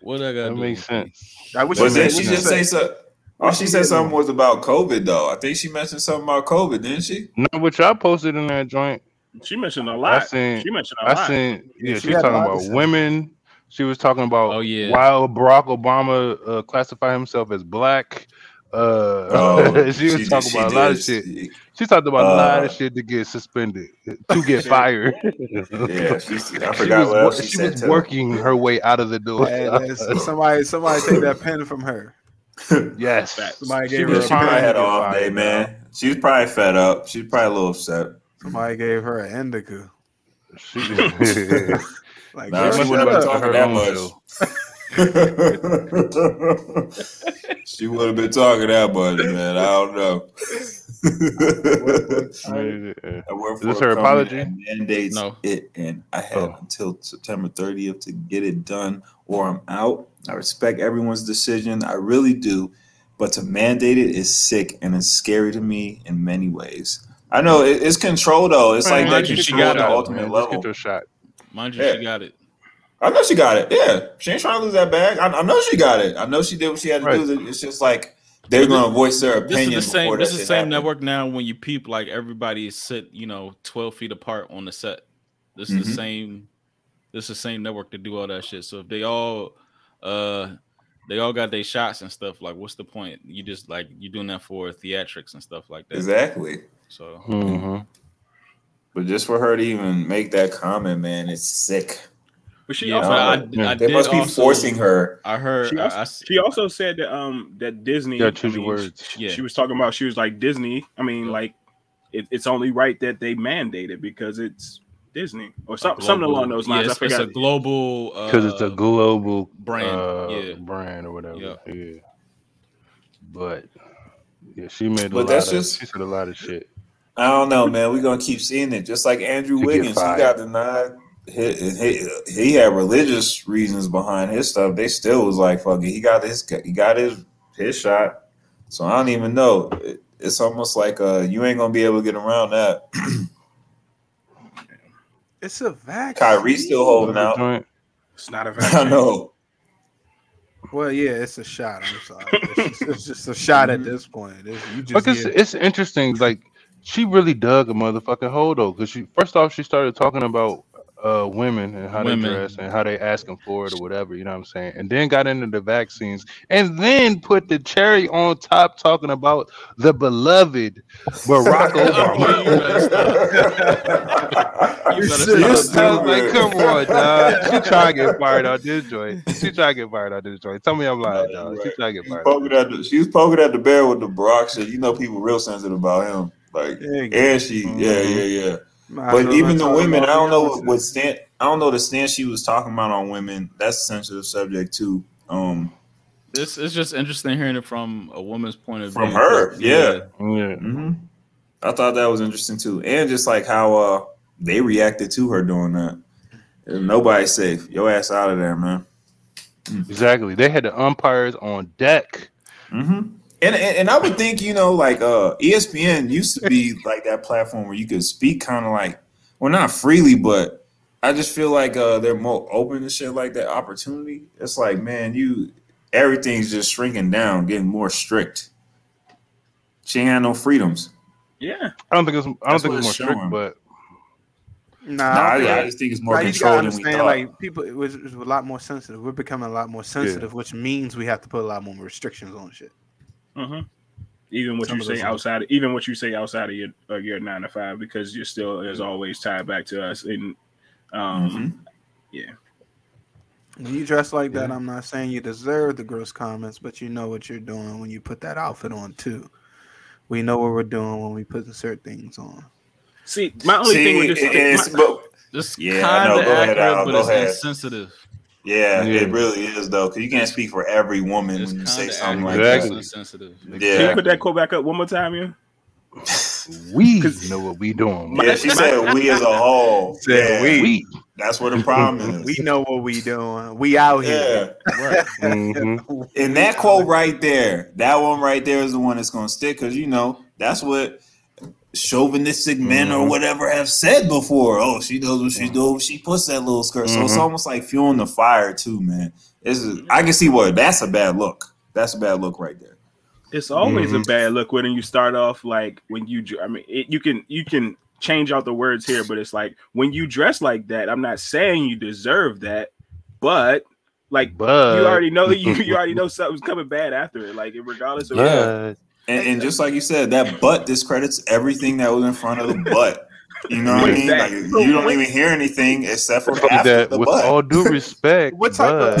What I got? that makes sense. I wish Was you She just say so. Oh, she said something was about COVID though. I think she mentioned something about COVID, didn't she? No, what y'all posted in that joint, She mentioned a lot. seen. She mentioned a I lot. seen. Yeah, she she's had a talking about women. She was talking about Oh, yeah. while Barack Obama uh, classified himself as black. Uh, Oh, she was talking she about a lot of shit. She talked about a lot of Uh, shit to get suspended, to get fired. Yeah, she's, I she was, what she, she said. was too. working her way out of the door. Hey, let's- somebody somebody take that pen from her. yes, Somebody gave was her she a trying probably had an off day, man. She was probably fed up. She's probably a little upset. Somebody gave her an indica. She, Like, Nah, she wouldn't have up. been talking that own much. she would have been talking that much, man. I don't know. I work Is this her apology? mandates No. it, and I have Oh. until September 30th to get it done, or I'm out. I respect everyone's decision, I really do, but to mandate it is sick and it's scary to me in many ways. I know it, it's control though. It's like that you, she got the it, ultimate Man, just level. get your shot. Mind you, Yeah. she got it. I know she got it. Yeah, she ain't trying to lose that bag. I, I know she got it. I know she did what she had to Right. do. It's just like they're gonna voice their This opinion. is the same. This that is the same happen. network now. When you peep, like everybody is sit, you know, twelve feet apart on the set. This is the Mhm. same. This is the same network to do all that shit. So if they all, uh, they all got their shots and stuff. Like, what's the point? You just like you're doing that for theatrics and stuff like that. Exactly. So Mhm. But just for her to even make that comment, man, it's sick. But she yeah, also but I, I They did must be also- forcing her. I heard. She also, I s- she also said that um that Disney. Yeah, I choose your mean, words. She, Yeah. she was talking about she was like Disney. I mean, Yeah. like it, it's only right that they mandate it because it's Disney or a something, something along those lines. Yeah, I it's, it's a global Because it's a uh, global brand, uh, yeah. brand or whatever. Yeah. Yeah. But yeah, she made a But lot that's of just- she said a lot of shit. I don't know, man. We're gonna keep seeing it. Just like Andrew To Wiggins, he got denied. He, he, he had religious reasons behind his stuff. They still was like, "Fuck it." He got his he got his his shot. So I don't even know. It, it's almost like uh, you ain't gonna be able to get around that. It's a vaccine. Kyrie still holding out. It's not a vaccine. I know. Well, yeah, it's a shot. I'm sorry. It's just, it's just a shot at this point. It's, you just Because get- it's interesting, like she really dug a motherfucking hole though. Because she first off, she started talking about uh women and how Women. they dress and how they asking for it or whatever. You know what I'm saying? And then got into the vaccines, and then put the cherry on top, talking about the beloved Barack Obama. You better stop. I was like, come on, dog. She trying to get fired out this joint. She trying to get fired out this joint. Tell me I'm lying, dog. She trying to get She's fired. out poking at the, she was poking at the bear with the Barack shit. You know, people real sensitive about him. Like, Yeah, and she, yeah, yeah, yeah. might But even the women, I don't know what, what stand. I don't know the stance she was talking about on women. That's a sensitive subject too. Um, It's it's just interesting hearing it from a woman's point of From view. From her, yeah. Yeah. mhm. I thought that was interesting too, and just like how uh they reacted to her doing that. And nobody's safe. Your ass out of there, man. Exactly. They had the umpires on deck. hmm And, and and I would think you know like uh ESPN used to be like that platform where you could speak kind of like well not freely but I just feel like uh they're more open to shit like that opportunity. It's like man you everything's just shrinking down, getting more strict. She ain't had no freedoms. Yeah. I don't think it's. I don't That's think it's more it's strict, but Nah, Nah, I I, I just think it's more Right, controlled than we understand, thought. like people, it was, it was a lot more sensitive. We're becoming a lot more sensitive, which means we have to put a lot more restrictions on shit. Hmm Even what Some you say those- outside, even what you say outside of your of your nine to five, because you're still as always tied back to us. And um, Mhm. When you dress like that, Yeah. I'm not saying you deserve the gross comments, but you know what you're doing when you put that outfit on too. We know what we're doing when we put certain things on. see, my only thing with this, it's, my- but Just Yeah, kind of Go ahead, accurate, but it's ahead. insensitive. Yeah, Yeah. it really is though, because you can't speak for every woman It's when you say something accurate, like but Exactly. it's insensitive. can you put that quote back up one more time, yeah? we know what we doing. that. Yeah, she said we as a whole. Said yeah, we. That's where the problem is. We know what we doing. We out here. Yeah. Right. Mhm. And that quote right there, that one right there is the one that's gonna stick because you know that's what chauvinistic men or Mhm. whatever have said before. Oh, she knows what she's doing. She puts that little skirt, so it's Mhm. almost like fueling the fire too, man. It's, I can see what that's a bad look. That's a bad look right there. It's always Mhm. a bad look when you start off like when you. I mean, it, you can you can change out the words here, but it's like when you dress like that. I'm not saying you deserve that, but like But you already know you you already know something's coming bad after it. Like regardless of Yeah. And, and just like you said, that butt discredits everything that was in front of the butt. You know what I mean? Like, Exactly. you don't even hear anything except for Fuck after that. the With butt. all due respect, What type but of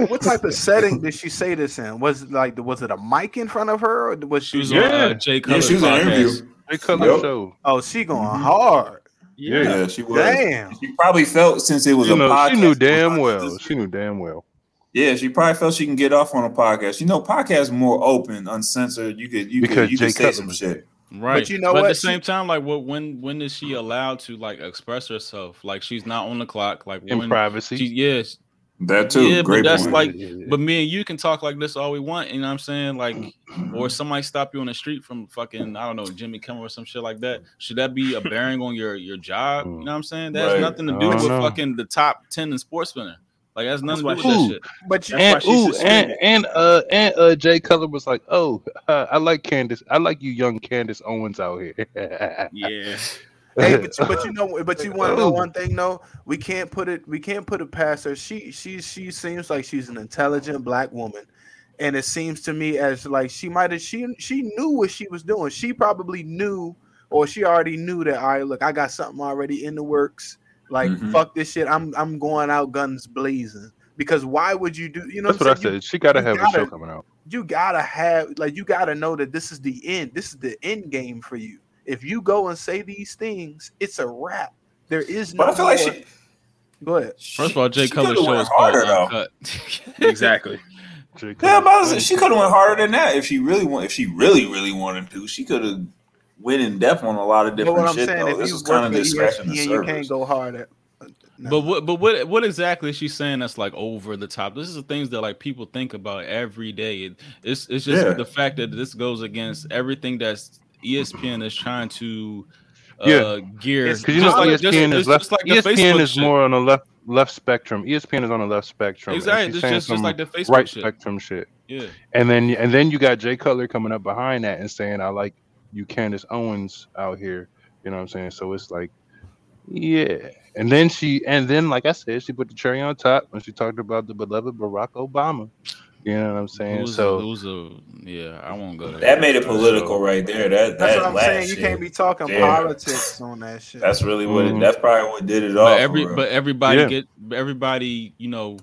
uh, what type of setting did she say this in? Was it like was it a mic in front of her? Or was She she? was Yeah. on uh, Jay yeah, she was in an interview. they color Yep. show. Oh, she going Mhm. hard. Yeah. Yeah, she was. Damn. She probably felt since it was You a know, podcast. she knew damn well. She knew damn well. Yeah, she probably felt she can get off on a podcast. You know, podcasts more open, uncensored. You could you Because could you Jay could say Cutler some was shit. Right. But you know but what? at the She- same time, like what when when is she allowed to like express herself? Like she's not on the clock. Like In when privacy. she yes. That too. Yeah, but that's point. like- But me and you can talk like this all we want, you know what I'm saying? Like, or somebody stop you on the street from fucking, I don't know, Jimmy Kimmel or some shit like that. Should that be a bearing on your your job? You mm. know what I'm saying? That has Right. nothing to do with know. fucking the top 10 in SportsCenter. Like, that's nothing to do That's with why- that shit. But you, and ooh, and and uh and uh Jay Cutler was like, oh, uh, I like Candace, I like you, young Candace Owens out here. Yeah. hey, but you, but you know, but you want to know one thing though? We can't put it. We can't put it past her. She, she, she seems like she's an intelligent black woman, and it seems to me as like she might have. She, she knew what she was doing. She probably knew, or she already knew that. All right, look, I got something already in the works. Like Mhm. fuck this shit. I'm, I'm going out guns blazing. Because why would you do? You know, That's what I I'm saying? You- said. She gotta have a gotta- show coming out. you gotta have like you gotta know that this is the end. This is the end game for you. If you go and say these things, it's a wrap. There is no. But I feel like she. Go ahead. First of all, Jay she Cutler's show went is called harder, though. Uncut. Exactly. Jay Yeah, but I was- she could have went harder than that if she really want. If she really, really wanted to, she could have went in depth on a lot of different what I'm shit. saying, though. This you was work kind of just scratching the ESPN, you can't go hard at. no. But what but what what exactly is she saying that's like over the top? This is the things that like people think about every day. It, it's it's just Yeah. the fact that this goes against everything that's E ESPN is trying to uh Yeah. gear. Because you know like- ESPN just- is left. like ESPN Facebook is shit. more on the left left spectrum. ESPN is on the left spectrum. Exactly. she's It's just, just like the Facebook right shit. spectrum shit. Yeah. And then and then you got Jay Cutler coming up behind that and saying, "I like you, Candace Owens out here." You know what I'm saying? So it's like, yeah. And then she and then like I said, she put the cherry on top when she talked about the beloved Barack Obama. You know what I'm saying? Who's so a, who's a yeah, I won't go there. That made it political right there. That That's what I'm last saying. You can't be talking Yeah. politics on that shit. That's really what. Mhm. It, that's probably what did it all. but for every but everybody Yeah. get everybody, you know,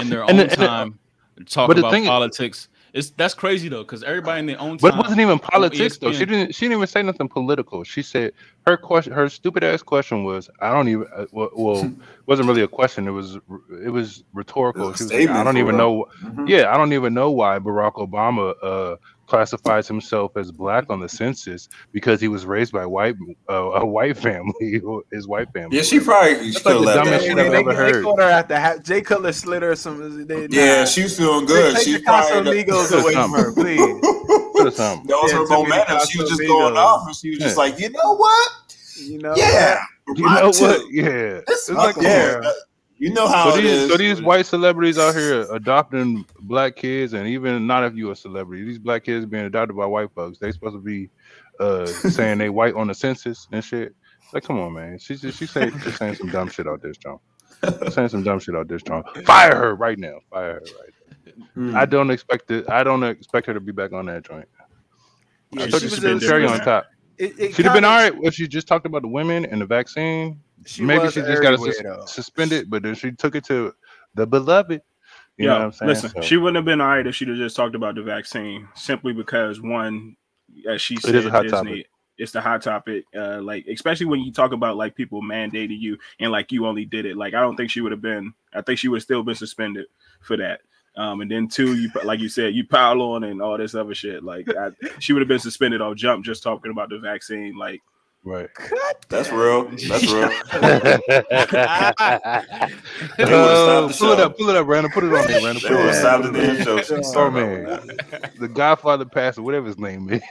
in their And own the- and the- time talk but the about thing is- politics. It's that's crazy though, because everybody in their own But it wasn't even politics though. She didn't. She didn't even say nothing political. She said her question, her stupid ass question was, "I don't even." Uh, well, well, it wasn't really a question. It was. It was rhetorical. It was She was like, "I don't even real. know." Mhm. Yeah, I don't even know why Barack Obama uh, classifies himself as black on the census because he was raised by white uh, a white family, his white family. Yeah, she probably That's could like the have dumbest left shit that. I've they, ever they heard. caught her at the ha- Jay Cutler slid her some. They, Yeah, nah. she was feeling good. Take She the Casamigos probably. away from her, please. Put us on. That was Yeah, her took me to momentum. She was just Casamigos. going off, and she was just like, you know what? You know. Yeah, You know what? Yeah. This It's is like like yeah. that- You know how So it these, is. so these white celebrities out here adopting black kids, and even not if you a celebrity, these black kids being adopted by white folks, they supposed to be uh saying they white on the census and shit. Like, come on, man. She's just she say she's saying some dumb shit out this John. saying some dumb shit out this John. Fire her right now. Fire her right. Hmm. Now. I don't expect it. I don't expect her to be back on that joint. Yeah, I she thought she you was should in- be cherry on different. top. It, it She'd have been all right if she just talked about the women and the vaccine. She Maybe she just got everywhere, to though. but then she took it to the beloved. You know what Yeah, I'm listen, So- she wouldn't have been all right if she'd have just talked about the vaccine simply because one, as she said, is a hot Disney, topic. it's the hot topic. Uh, like especially when you talk about like people mandating you and like you only did it. Like I don't think she would have been. I think she would have still been suspended for that. Um, and then two, you like you said, you pile on and all this other shit. Like I, she would have been suspended off jump just talking about the vaccine. Like right. That's real. That's real. Oh, pull it up, pull it up, Randall. Put it on there, Randall. They Put would it have on stopped there. the damn show. Oh, man. that. The Godfather Pastor, whatever his name is.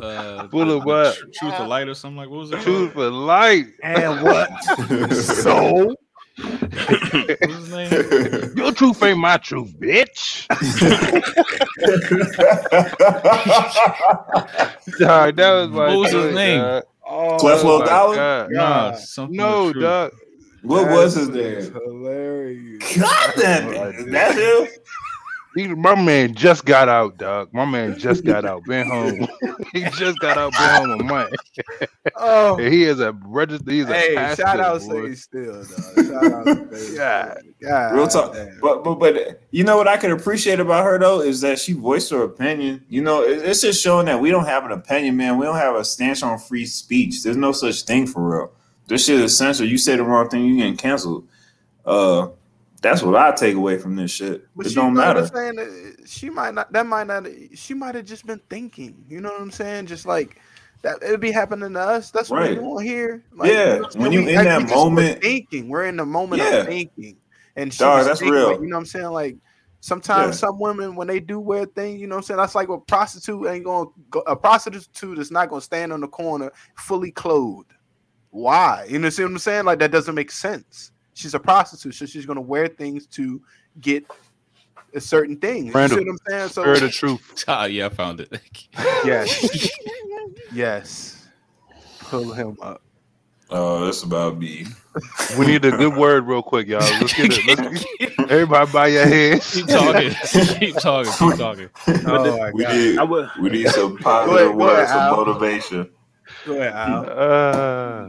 uh, Full the- of the what? Truth or light or something like what was it? Truth called? for light. And what? so What his name? Your truth ain't my truth, bitch. Dog, that was my What was his name? dog. Oh, Clef Lil my Dollar? God. Nah, something No, with truth. dog. What was his name? Hilarious. God damn No it. That's him? He, my man just got out, dog. My man just got out. Been home. he just got out. Been home a month. Oh, And he is a registered. He's a hey, pastor. shout out boy. Say Still, dog. Shout out to Say God. Still. God. Real talk. damn. But but but you know what I could appreciate about her though is that she voiced her opinion. You know, it's just showing that we don't have an opinion, man. We don't have a stance on free speech. There's no such thing for real. This shit is censored. You say the wrong thing, you getting canceled. Uh, that's what I take away from this shit. But it don't matter. have saying that she might not. That might not. She might have just been thinking. You know what I'm saying? Just like that, it'd be happening to us. That's what Right. we're doing here. Like, Yeah, you know I'm when you We- in like, that we moment- thinking. We're in the moment Yeah. of thinking. and she Dog, that's thinking, real. like, you know what I'm saying? Like sometimes Yeah. some women when they do weird things, you know what I'm saying? That's like a prostitute ain't going to go, a prostitute is not going to stand on the corner fully clothed. Why? You know what I'm saying? Like that doesn't make sense. She's a prostitute, so she's going to wear things to get a certain thing. You see what I'm saying? So Spirit of truth. Ah, yeah, I found it. yes, yes. Pull him up. Oh, that's about me. We need a good word real quick, y'all. Let's get it. Let's, everybody bow your heads. keep talking. keep talking. Keep talking. Oh We god. need I would. we need some positive ahead, words, some motivation. Go ahead, Al. Uh,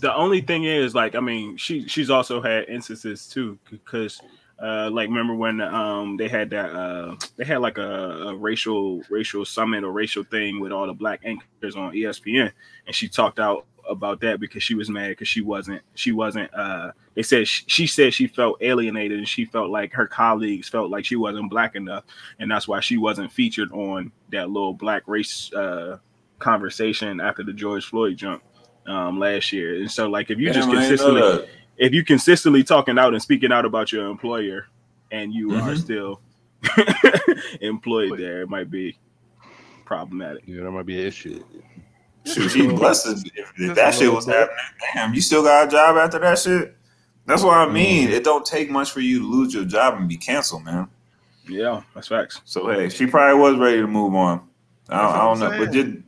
the only thing is like i mean she she's also had instances too because uh like remember when um they had that uh they had like a, a racial racial summit or racial thing with all the black anchors on espn and she talked out about that because she was mad because she wasn't she wasn't uh they said she, she said she felt alienated and she felt like her colleagues felt like she wasn't black enough and that's why she wasn't featured on that little black race uh conversation after the george floyd jump um last year. And so like if you just Damn, I consistently if you consistently talking out and speaking out about your employer and you are Mhm. still employed there, it might be problematic. yeah, that might be an issue. Shoot, she blessed if, if, if that shit was happening. Damn, you still got a job after that shit? That's what I mean. It don't take much for you to lose your job and be canceled, man. Yeah, that's facts. So hey, she probably was ready to move on. I, I don't I'm know, but saying. did,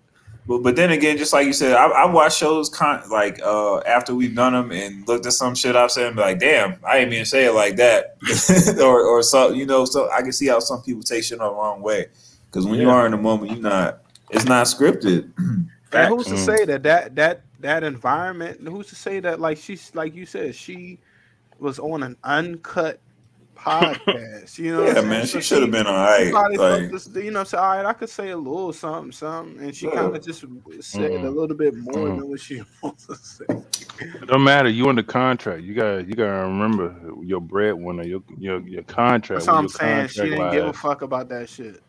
but but then again, just like you said, I, I watch shows con- like uh after we've done them and looked at some shit I've said and be like, damn, I didn't mean to say it like that, or or so you know, so I can see how some people take shit the wrong way because when you are in the moment, you're not. It's not scripted. And who's to Mm. say that that that that environment? Who's to say that like she's like you said she was on an uncut podcast? You know, what yeah, I'm man, she So should have been all right. Like, felt this, you know, say, all right, I could say a little something, something, and she Yeah. kind of just said Mhm. a little bit more Mhm. than what she wants to say. It don't matter. You under contract. You got. You gotta remember your breadwinner. Your your your contract. That's what I'm saying. She didn't give a fuck about that shit.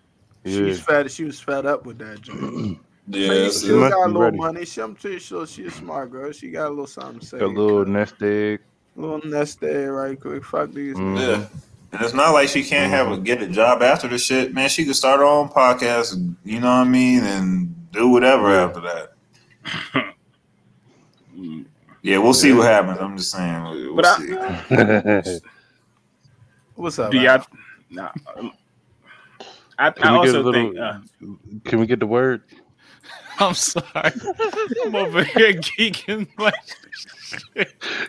She Yeah. was fed. She was fed up with that. Joint. yeah, So she You still got a little ready. money. She, I'm pretty sure she's a smart girl. She got a little something to say. A little nest egg. Little nest egg right quick. Fuck these. Mm. Yeah. And it's not like she can't have a get a job after the shit. Man, she could start her own podcast, and, you know what I mean, and do whatever Yeah. after that. Yeah, we'll see what happens. I'm just saying. We'll But I- see. What's up? Do y'all nah, I, I Can a also little? think uh, Can we get the word? I'm sorry. I'm over here geeking like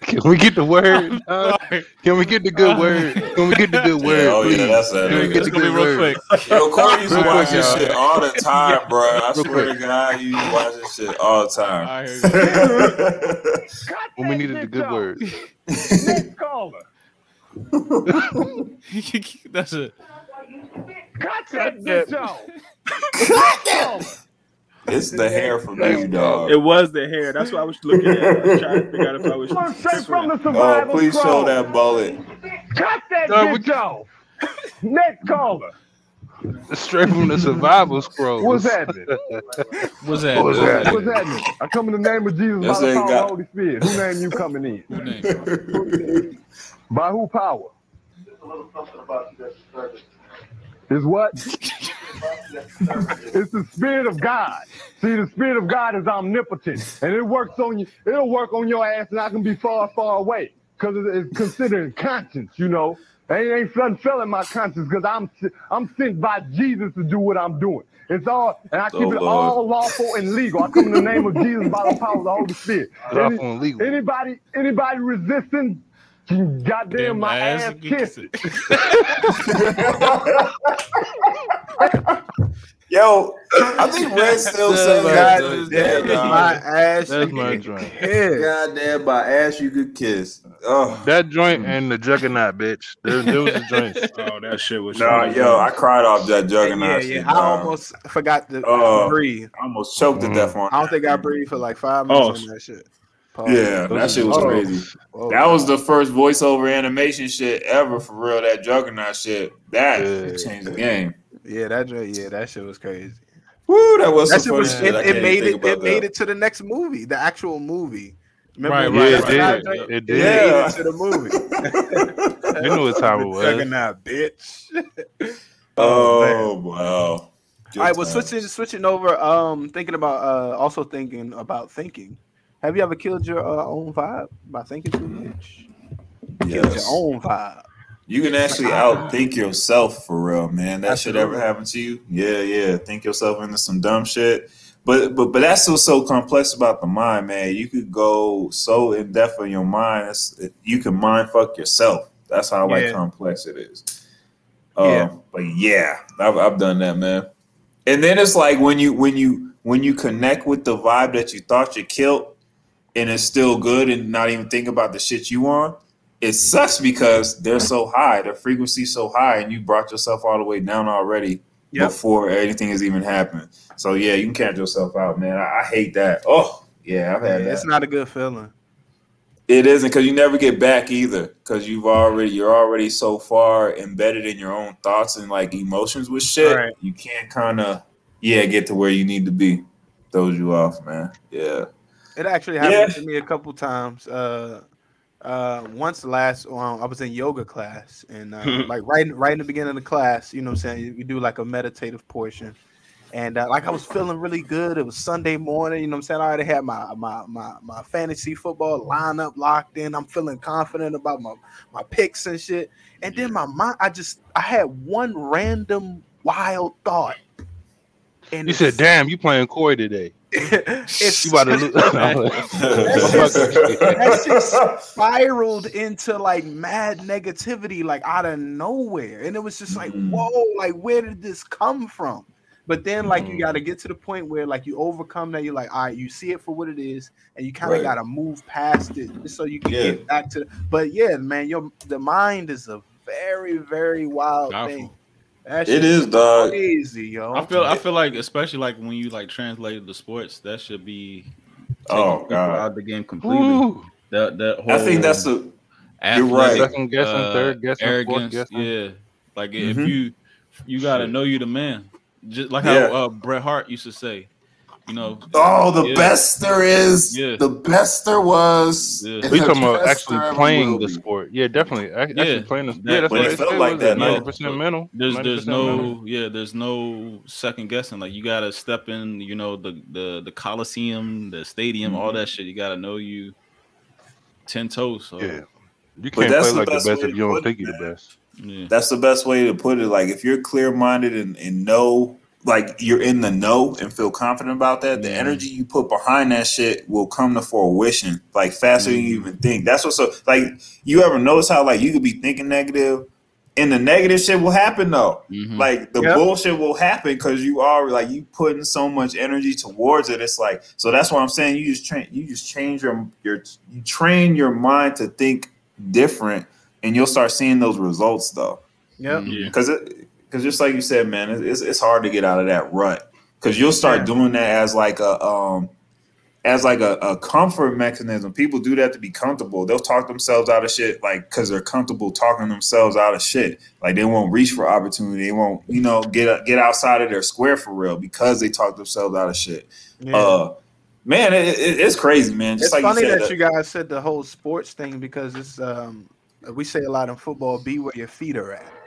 Can we get the word? Uh, can we get the good word? Can we get the good word? Yeah, oh yeah, please? that's that. Can we get It's the good real word? quick. Yo, Corey used to watch this shit all the time, bro. I Real swear quick. to God, you used to watch this shit all the time. I heard you. When we needed the good word. Next caller. That's it. Cut that bitch off. It's the hair from me, dog. it was the hair. That's why I was looking at. I was trying to figure out if I was straight from the survival. Oh, please show that bullet. Cut that No, we- bitch off. Next caller. Straight from the survival scroll. What's happening? What's happening? What's that? What's happening? I come in the name of Jesus Yes, by the they power of got- the Holy Spirit. Who name you coming in? Who name? By who power? Is what? it's the spirit of God. See, the spirit of God is omnipotent, and it works on you. It'll work on your ass, and I can be far, far away because it's considered conscience. You know, it ain't nothing failing my conscience because I'm I'm sent by Jesus to do what I'm doing. It's all, and I keep Oh, it Lord. all lawful and legal. I come in the name of Jesus by the power of the Holy Spirit. Any-. Anybody, anybody resisting, can goddamn my ass kiss it. Yo, I think Red still That's saying my. God, joint. that is dog. my ass. That's you my can joint. kiss. Goddamn, by ass you could kiss. Oh. That joint and the juggernaut, bitch. There, there was a joints. Oh, that shit was. No, yo, I cried off that Yeah, juggernaut yeah. shit. I dog. almost forgot to Oh. breathe. I almost choked to Mm. death on I don't think I breathed for like five minutes Oh. on that shit. Pause. Yeah, that shit was Oh. crazy. Whoa. That was the first voiceover animation shit ever for real. That juggernaut shit. That Yeah. changed the game. yeah, that yeah, that shit was crazy. Woo, that was That shit was shit. it, it made even it think it made that. it to the next movie, the actual movie. Remember Right, when Yeah, right, it got did. It Yeah, did. Yeah. into the movie. you knew what time it was. Juggernaut, bitch. Oh wow. Good All right, well, switching switching over. Um, thinking about uh, also thinking about thinking. Have you ever killed your uh, own vibe by thinking too much? Killed your own vibe. You can actually outthink yourself for real, man. That should ever happen to you? Yeah, yeah. Think yourself into some dumb shit. But but but that's what's so complex about the mind, man. You could go so in depth in your mind. It's, you can mind fuck yourself. That's how like Yeah. complex it is. Uh, Yeah. But yeah, I've I've done that, man. And then it's like when you when you when you connect with the vibe that you thought you killed, and it's still good, and not even think about the shit you on it sucks because they're so high, the frequency's so high, and you brought yourself all the way down already Yep. before anything has even happened. So yeah, you can count yourself out, man. I, I hate that. Oh yeah, I've Yeah, had it's not a good feeling. It isn't because you never get back either because you've already you're already so far embedded in your own thoughts and like emotions with shit. Right. You can't kind of yeah get to where you need to be. Throws you off, man. Yeah. It actually happened Yeah. to me a couple times. Uh, uh, once last, um, I was in yoga class, and uh, like right, right in the beginning of the class, you know, what I'm saying we do like a meditative portion, and uh, like I was feeling really good. It was Sunday morning, you know, what I'm saying I already had my my my my fantasy football lineup locked in. I'm feeling confident about my my picks and shit, and then my mind, I just I had one random wild thought. And You said, "Damn, you playing Corey today? It's You about to lose?" that shit spiraled into like mad negativity, like out of nowhere. And it was just like, Mm. whoa, like where did this come from? But then, like, you Mm. got to get to the point where, like, you overcome that. You're like, all right, you see it for what it is, and you kind of Right. got to move past it just so you can Yeah. get back to. The, But yeah, man, your the mind is a very, very wild Powerful. thing. That It dog. crazy, yo. I feel I feel like especially like when you like translate the sports, that should be Oh, God. out of the game completely. Ooh. That that whole I think that's the athletic, you're right. Second guessing, uh, third guessing, fourth arrogance. guessing. Yeah, like if Mhm. you you gotta know you the man. Just like Yeah. how uh, Bret Hart used to say, you know. Oh, the Yeah. best there is. Yeah. The best there was. Yeah. We the talking about actually playing the sport. Yeah, definitely. Ac- Yeah. Actually playing the That- Yeah, that's But what it they felt like that, 90% mental. There's there's 90% mental. no yeah there's no second guessing like you gotta step in you know the the the coliseum the stadium all Mhm. that shit you gotta know you ten toes so Yeah. You can't that's play the like the best best if you don't think you're the best. yeah That's the best way to put it. Like if you're clear minded and, and know like you're in the know and feel confident about that, the Mhm. energy you put behind that shit will come to fruition like faster than you even think. That's what's so like you ever notice how like you could be thinking negative and the negative shit will happen though. Mhm. Like the Yep. bullshit will happen because you are like you putting so much energy towards it. It's like so that's why I'm saying you just train you just change your your you train your mind to think different and you'll start seeing those results though. Yep. Yeah. Because it because just like you said, man, it's it's hard to get out of that rut because you'll start Yeah. doing that as like a um as like a, a comfort mechanism. People do that to be comfortable. They'll talk themselves out of shit like because they're comfortable talking themselves out of shit. Like they won't reach for opportunity. They won't you know get get outside of their square for real because they talk themselves out of shit. Yeah. Uh, man, it, it, it's crazy, man. Just it's like funny you said, that you guys said the whole sports thing because it's um we say a lot in football be where your feet are at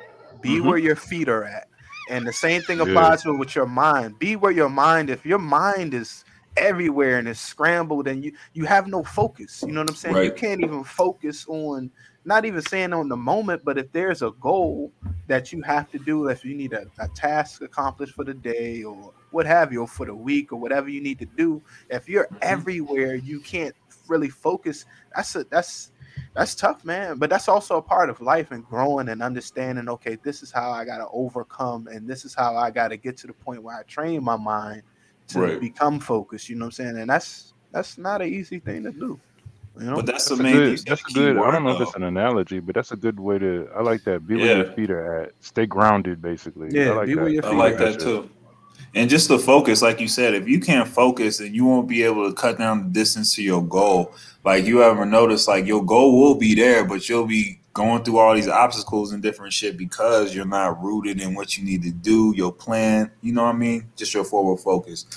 be Mhm. where your feet are at. And the same thing Yeah. applies with, with your mind. Be where your mind if your mind is everywhere and is scrambled and you you have no focus you know what i'm saying? You can't even focus on not even saying on the moment but if there's a goal that you have to do if you need a, a task accomplished for the day or what have you or for the week or whatever you need to do if you're everywhere you can't really focus that's a that's that's tough man but that's also a part of life and growing and understanding okay this is how i got to overcome and this is how i got to get to the point where i train my mind to Right. become focused you know what i'm saying and that's that's not an easy thing to do you know but that's, That's the main. good. thing. That's a Key good. I don't know if it's an analogy, but that's a good way to. I like that. Be where Yeah. your feet are at. Stay grounded, basically. Yeah, I like be that. where your I like are that too. And just the focus, like you said, if you can't focus, then you won't be able to cut down the distance to your goal. Like you ever notice, like your goal will be there, but you'll be going through all these obstacles and different shit because you're not rooted in what you need to do, your plan. You know what I mean? Just your forward focus.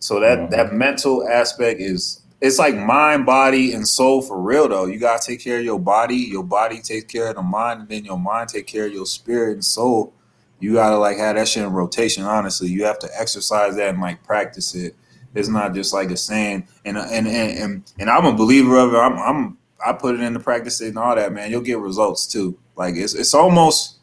So that Mhm. that mental aspect is it's like mind, body, and soul for real though. You gotta take care of your body. Your body takes care of the mind, and then your mind take care of your spirit and soul. You gotta like have that shit in rotation. Honestly, you have to exercise that and like practice it. It's not just like a saying. And and and and, and I'm a believer of it. I'm, I'm I put it into practice and all that, man. You'll get results too. Like it's it's almost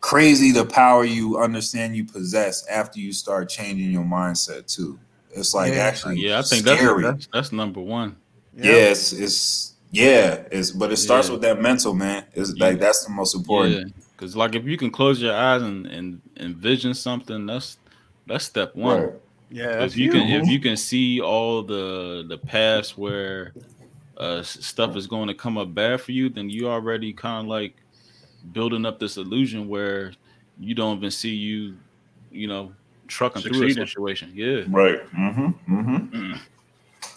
crazy the power you understand you possess after you start changing your mindset too. It's like Yeah. actually Yeah, I think scary. that's, that's that's number one. Yeah, it's, it's yeah, it's but it starts Yeah. with that mental man. It's Yeah. like that's the most important. Yeah, because like if you can close your eyes and, and envision something, that's that's step one. Right. Yeah, if you can if you can see all the the paths where uh stuff is going to come up bad for you, then you already kind of like building up this illusion where you don't even see you, you know, trucking through a situation. Yeah. Right. Mm-hmm. Mm-hmm.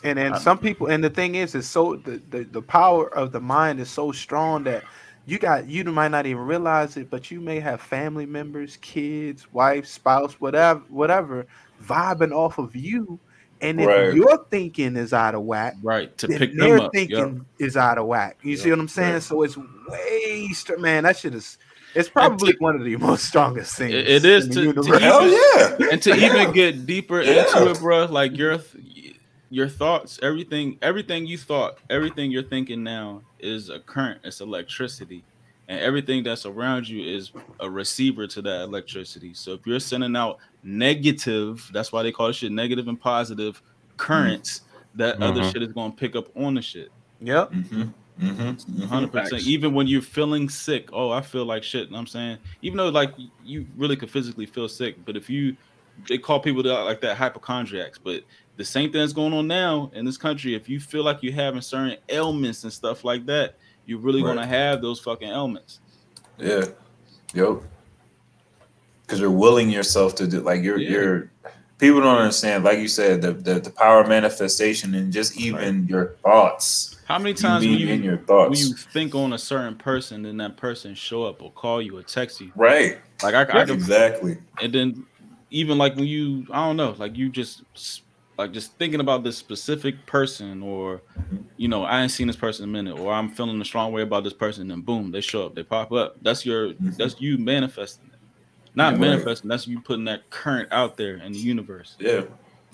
and and some people and the thing is is so the, the the power of the mind is so strong that you got you might not even realize it but you may have family members kids wife spouse whatever whatever vibing off of you and if Right. your thinking is out of whack Right. To then pick their them up. thinking is out of whack you see what i'm saying so it's way man that shit is it's probably one of the most strongest things It- it is to- to universe. Hell yeah. and to even get deeper into it, bro, like your your thoughts, everything, everything you thought, everything you're thinking now is a current. It's electricity, and everything that's around you is a receiver to that electricity. So if you're sending out negative, that's why they call it shit negative and positive currents. That other Mhm. shit is going to pick up on the shit. yep Mm-hmm. Mm-hmm. Hundred percent. Even when you're feeling sick, oh, I feel like shit. You know what I'm saying, even though like you really could physically feel sick, but if you, they call people that like that hypochondriacs. But the same thing that's going on now in this country. If you feel like you're having certain ailments and stuff like that, you're really Right. gonna have those fucking ailments. Yeah. Yep. Because you're willing yourself to do like you're Yeah. you're people don't understand, like you said, the the, the power of manifestation and just even your thoughts. How many You times when you in your when thoughts. you think on a certain person, and that person show up or call you or text you? right. Like I, I can exactly. and then even like when you i don't know like you just like just thinking about this specific person or you know i ain't seen this person in a minute or i'm feeling a strong way about this person and then boom they show up they pop up that's your that's you manifesting it not Yeah, right. manifesting that's you putting that current out there in the universe Yeah.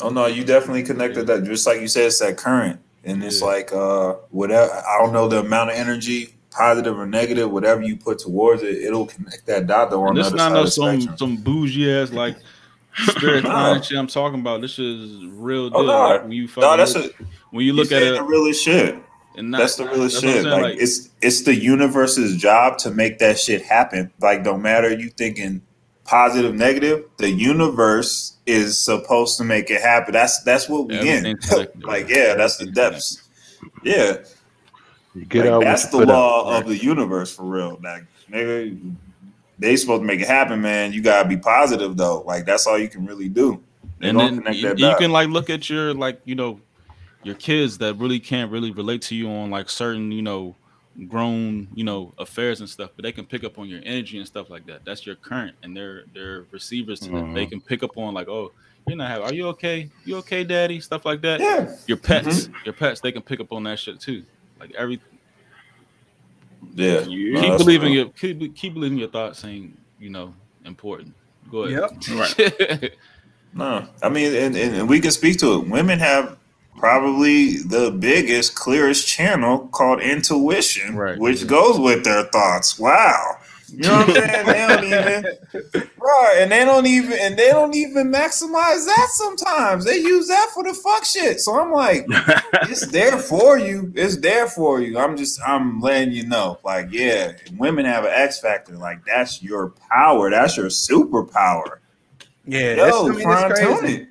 Oh no, you definitely connected that. Just like you said, it's that current, and it's Yeah. like uh, whatever. I don't know the amount of energy, positive or negative, whatever you put towards it, it'll connect that dot though on and the this other not no some some bougie ass like spirit No. shit i'm talking about this is real oh, deal Oh, no. like when you fucking No, that's look, a, when you look at said it the realest shit. and not, that's the realest that's shit. saying, Like, it's it's the universe's job to make that shit happen. Like no matter you thinking positive, negative, the universe is supposed to make it happen. That's that's what we in. Like yeah, that's the depths. Yeah, You get like, out. that's the put out, law of the universe for real. Like nigga, they supposed to make it happen, man. You gotta be positive though. Like that's all you can really do. They and then you, you can like look at your like you know your kids that really can't really relate to you on like certain you know grown you know affairs and stuff but they can pick up on your energy and stuff like that. That's your current and they're they're receivers to that they mm-hmm. can pick up on like oh you're not happy are you okay? You okay daddy? Stuff like that. Yeah, your pets mm-hmm. your pets they can pick up on that shit too. Like every yeah. Yeah. No, keep that's believing real. your keep, keep believing your thoughts ain't you know important go ahead Right. No, I mean, and, and, and we can speak to it. Women have probably the biggest, clearest channel called intuition, Right. which goes with their thoughts. Wow, you know what I'm saying? they don't even, right? And they don't even, and they don't even maximize that. Sometimes they use that for the fuck shit. So I'm like, it's there for you. It's there for you. I'm just, I'm letting you know. Like, yeah, women have an X factor. Like, that's your power. That's your superpower. yeah Yo, it's, I mean, it's Prime, crazy. tune it.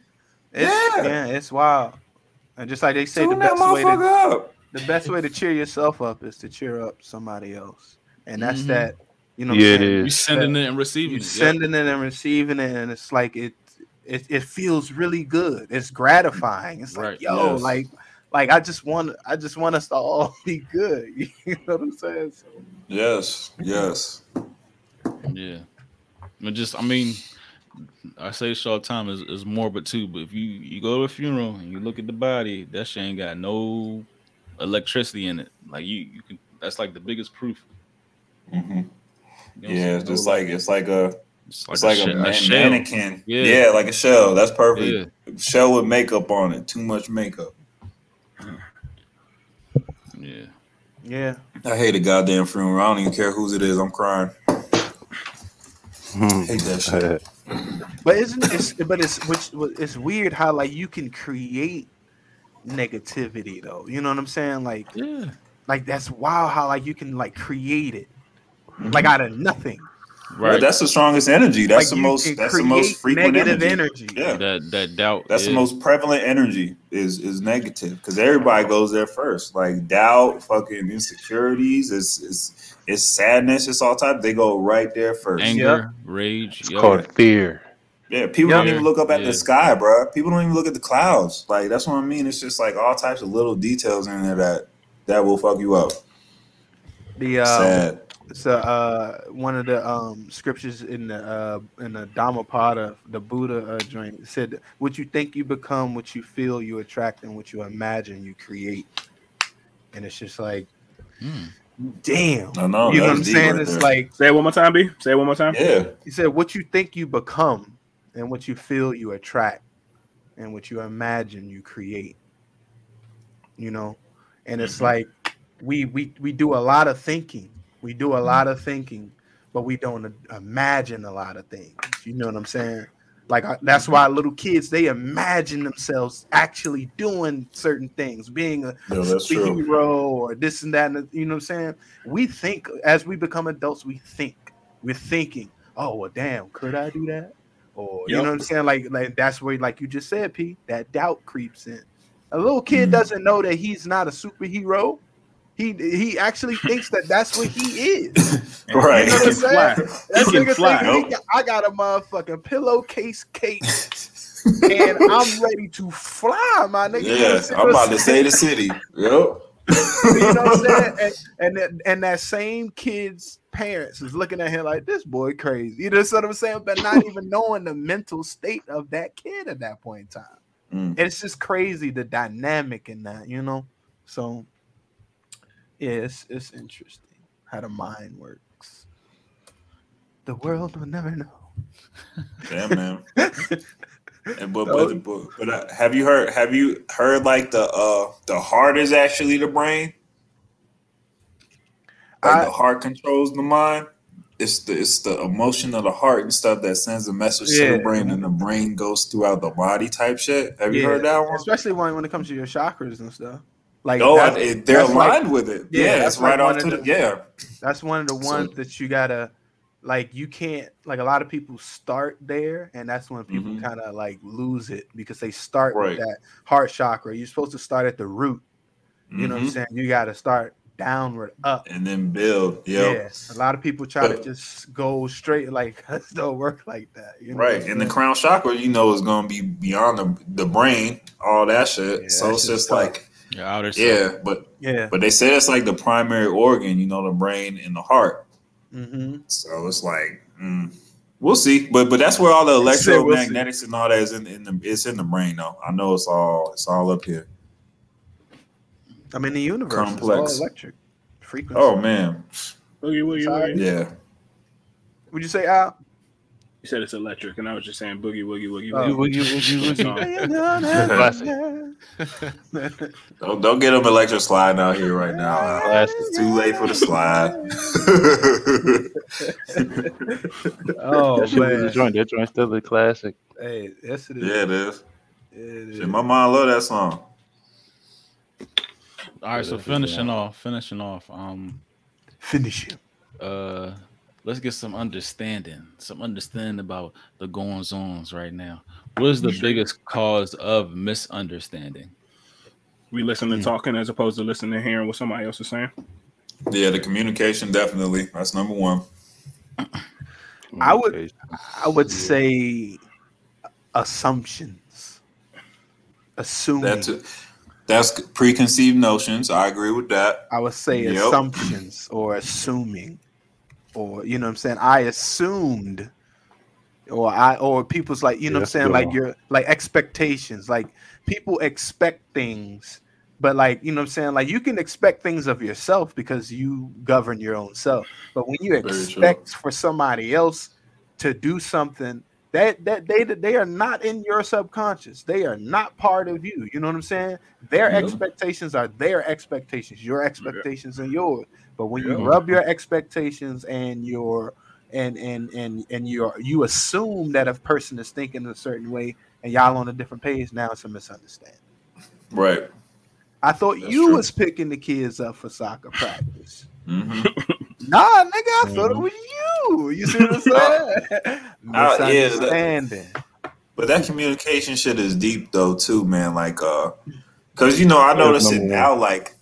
It's, Yeah. yeah. it's wild. And just like they say, the Tune that best way to up. the best way to cheer yourself up is to cheer up somebody else, and that's Mhm. that. You know, Yeah, what I'm saying? is. you sending it and receiving You it yep. sending it and receiving it, and it's like it, it, it feels really good. It's gratifying. It's like, yo, Yes. like, like I just want, I just want us to all be good. You know what I'm saying? So, Yes, yes. Yeah. But just I mean, I say this all the time is, is morbid too, but if you you go to a funeral and you look at the body, that shit ain't got no electricity in it. Like you you can that's like the biggest proof. hmm You don't Yeah, it's just like it's like a it's it's like a, man- shell. mannequin. Yeah. Yeah. like a shell. That's Yeah. perfect. Shell with makeup on it. Too much makeup. Yeah. Yeah. I hate a goddamn funeral. I don't even care whose it is. I'm crying. Hmm. hate that shit. But isn't it's but it's which it's weird how like you can create negativity though. You know what I'm saying? Like Yeah. like that's wild how like you can like create it Mm-hmm. like out of nothing. Right. Right. That's the strongest energy. That's like the most. That's the most frequent negative energy. energy. Yeah. that that doubt. That's the most prevalent energy is is negative because everybody goes there first. Like doubt, fucking insecurities, it's it's it's sadness, it's all type. They go right there first. anger, rage. It's yo. called fear. Yeah, people Yeah. don't even look up at Yeah. the sky, bro. People don't even look at the clouds. Like that's what I mean. It's just like all types of little details in there that that will fuck you up. The um, Sad. So uh, one of the um, scriptures in the uh, in the Dhammapada, the Buddha uh, joint said, "What you think you become, what you feel you attract, and what you imagine you create." And it's just like, Hmm. damn, I know. you know what I'm saying? right it's there. like Say it one more time, B. Say it one more time. yeah, he said, "What you think you become, and what you feel you attract, and what you imagine you create." You know, and it's Mhm. like we we we do a lot of thinking. We do a lot of thinking, but we don't imagine a lot of things. You know what I'm saying? Like I- that's why little kids they imagine themselves actually doing certain things, being a no, that's true. superhero or this and that. And, you know what I'm saying? We think as we become adults, we think. We're thinking, oh well, damn, could I do that? Or you know what I'm saying? Like, like that's where, like you just said, P, that doubt creeps in. A little kid Mhm. doesn't know that he's not a superhero. He he actually thinks that that's what he is. Right. You know what I'm saying? That nigga fly. thinking he I got a motherfucking pillowcase cape and I'm ready to fly, my nigga. You know yeah, I'm about to saying? say the city. Yep. you know what I'm saying? And, and that, and that same kid's parents is looking at him like this boy crazy. You know what I'm saying? But not even knowing the mental state of that kid at that point in time. Mm. It's just crazy the dynamic in that, you know. So yeah, it's it's interesting how the mind works. The world will never know. Yeah, man. And but but, but, but uh, have you heard have you heard like the uh the heart is actually the brain? Like I- the heart controls the mind. It's the it's the emotion of the heart and stuff that sends a message to the brain and the brain goes throughout the body type shit. Have you Yeah, heard that one? Especially when, when it comes to your chakras and stuff. Like Oh, that- it, they're aligned like- with it. yeah, Yeah, that's it's right like off to the the- yeah. That's one of the So- ones that you gotta like. You can't like a lot of people start there, and that's when people Mhm. kind of like lose it because they start Right. with that heart chakra. You're supposed to start at the root. You know what I'm Mhm. saying? You got to start downward up. And then build. Yep. Yeah, a lot of people try to just go straight. Like it don't work like that. You know Right, and the crown chakra, you know, is going to be beyond the, the brain, all that shit. Yeah, so it's just tough. like, Your outer self. yeah, but yeah. but they say it's like the primary organ, you know, the brain and the heart. hmm So it's like, mm, we'll see. But but that's where all the Say we'll electromagnetics and all that is in, in the it's in the brain though. I know it's all it's all up here. I mean, the universe Complex. is all electric frequency. Oh man, Boogie, woogie, Sorry. woogie. yeah. would you say Al? You said it's electric, and I was just saying boogie, woogie, woogie. Oh. woogie. Woogie, woogie, woogie. Classic. Don't don't get them electric slide out here right now. Classic. It's too late for the slide. oh that shit was man, joint. That joint still a classic. hey, yes it is. yeah, it is. It is. Shit, my mom love that song. All right, so finishing off, finishing off. Um, Finish him. uh, let's get some understanding, some understanding about the goings ons right now. What is the biggest cause of misunderstanding? We listen to talking as opposed to listening to hearing what somebody else is saying. Yeah, the communication definitely. That's number one. I would- I would say assumptions. Assuming. That's that's preconceived notions. I agree with that. I would say Yep. assumptions or assuming. Or you know what I'm saying? I assumed or I or people's like you know Yeah, what I'm saying? like your like expectations. Like people expect things but like you know what I'm saying? Like you can expect things of yourself because you govern your own self. But when you expect for somebody else to do something that that they they are not in your subconscious. They are not part of you. You know what I'm saying? Their Yeah. expectations are their expectations. Your expectations are yours but when you Yeah. rub your expectations and your and and and and you you assume that a person is thinking a certain way and y'all on a different page now it's a misunderstanding Right. i thought That's you true. was picking the kids up for soccer practice hmm nah nigga i thought it Mhm. was you you see what i'm saying Uh, yeah, that- misunderstanding But that communication shit is deep though too, man. Like, uh, cause you know I That's notice it now. Like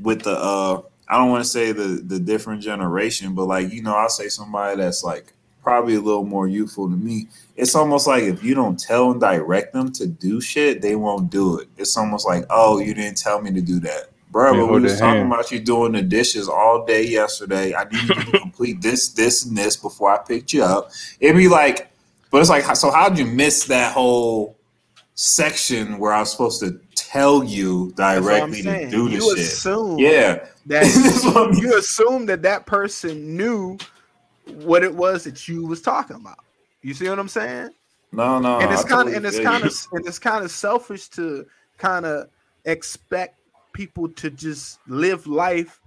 with the, uh, I don't want to say the the different generation, but like you know, I'll say somebody that's like probably a little more youthful to me. It's almost like if you don't tell and direct them to do shit, they won't do it. It's almost like, oh, you didn't tell me to do that. Bro, but we was talking hand. about you doing the dishes all day yesterday. I needed you to complete this, this, and this before I picked you up. It'd be like, but it's like, so how'd you miss that whole section where I was supposed to tell you That's what I'm directly to do this you shit? assume Yeah, that what you assume that that person knew what it was that you was talking about. You see what i'm saying? No, no, and it's kind of and it's kind of and it's kind of selfish to kind of expect people to just live life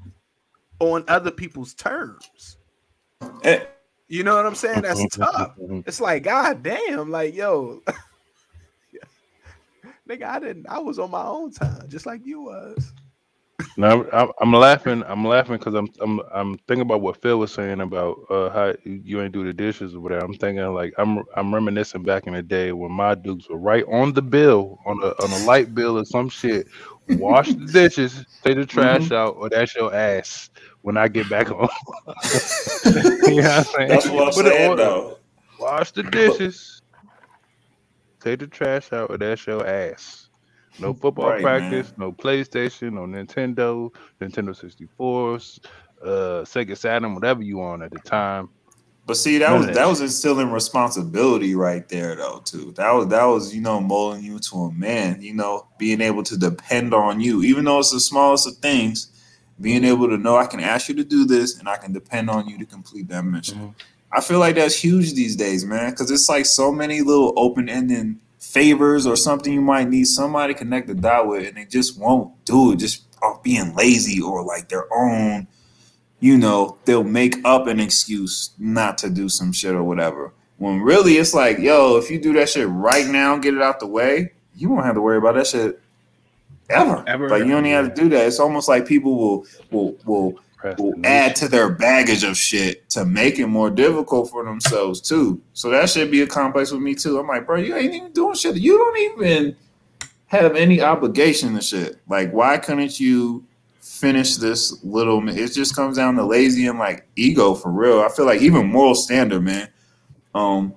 on other people's terms. Eh, you know what i'm saying? That's tough. It's like god damn like yo nigga i didn't i was on my own time just like you was No, I'm, I'm laughing. I'm laughing because I'm I'm I'm thinking about what Phil was saying about uh, how you ain't do the dishes or whatever. I'm thinking like I'm I'm reminiscing back in the day when my dukes were right on the bill on a on a light bill or some shit. Wash the dishes, take the trash Mm-hmm. out, or that's your ass when I get back home. you know what I'm saying? that's what I'm Put saying though. Wash the dishes, take the trash out, or that's your ass. No football Right, practice, man. no PlayStation, no Nintendo, Nintendo 64s, uh, Sega Saturn, whatever you on at the time. But see, that None was that that was instilling responsibility right there, though. Too that was that was you know molding you to a man. You know, being able to depend on you, even though it's the smallest of things. Being able to know I can ask you to do this, and I can depend on you to complete that mission. Mhm. I feel like that's huge these days, man, because it's like so many little open-ended favors or something you might need somebody to connect the dot with, and they just won't do it, just off being lazy or like their own you know, they'll make up an excuse not to do some shit or whatever. When really it's like, yo, if you do that shit right now, get it out the way, you won't have to worry about that shit ever. Ever. Like you don't even have to do that. It's almost like people will will will Procrastination. add to their baggage of shit to make it more difficult for themselves too. So that should be a complex with me too. I'm like, bro, you ain't even doing shit. You don't even have any obligation to shit. Like, why couldn't you finish this little? It just comes down to lazy and like ego for real. I feel like even moral standard, man. Um,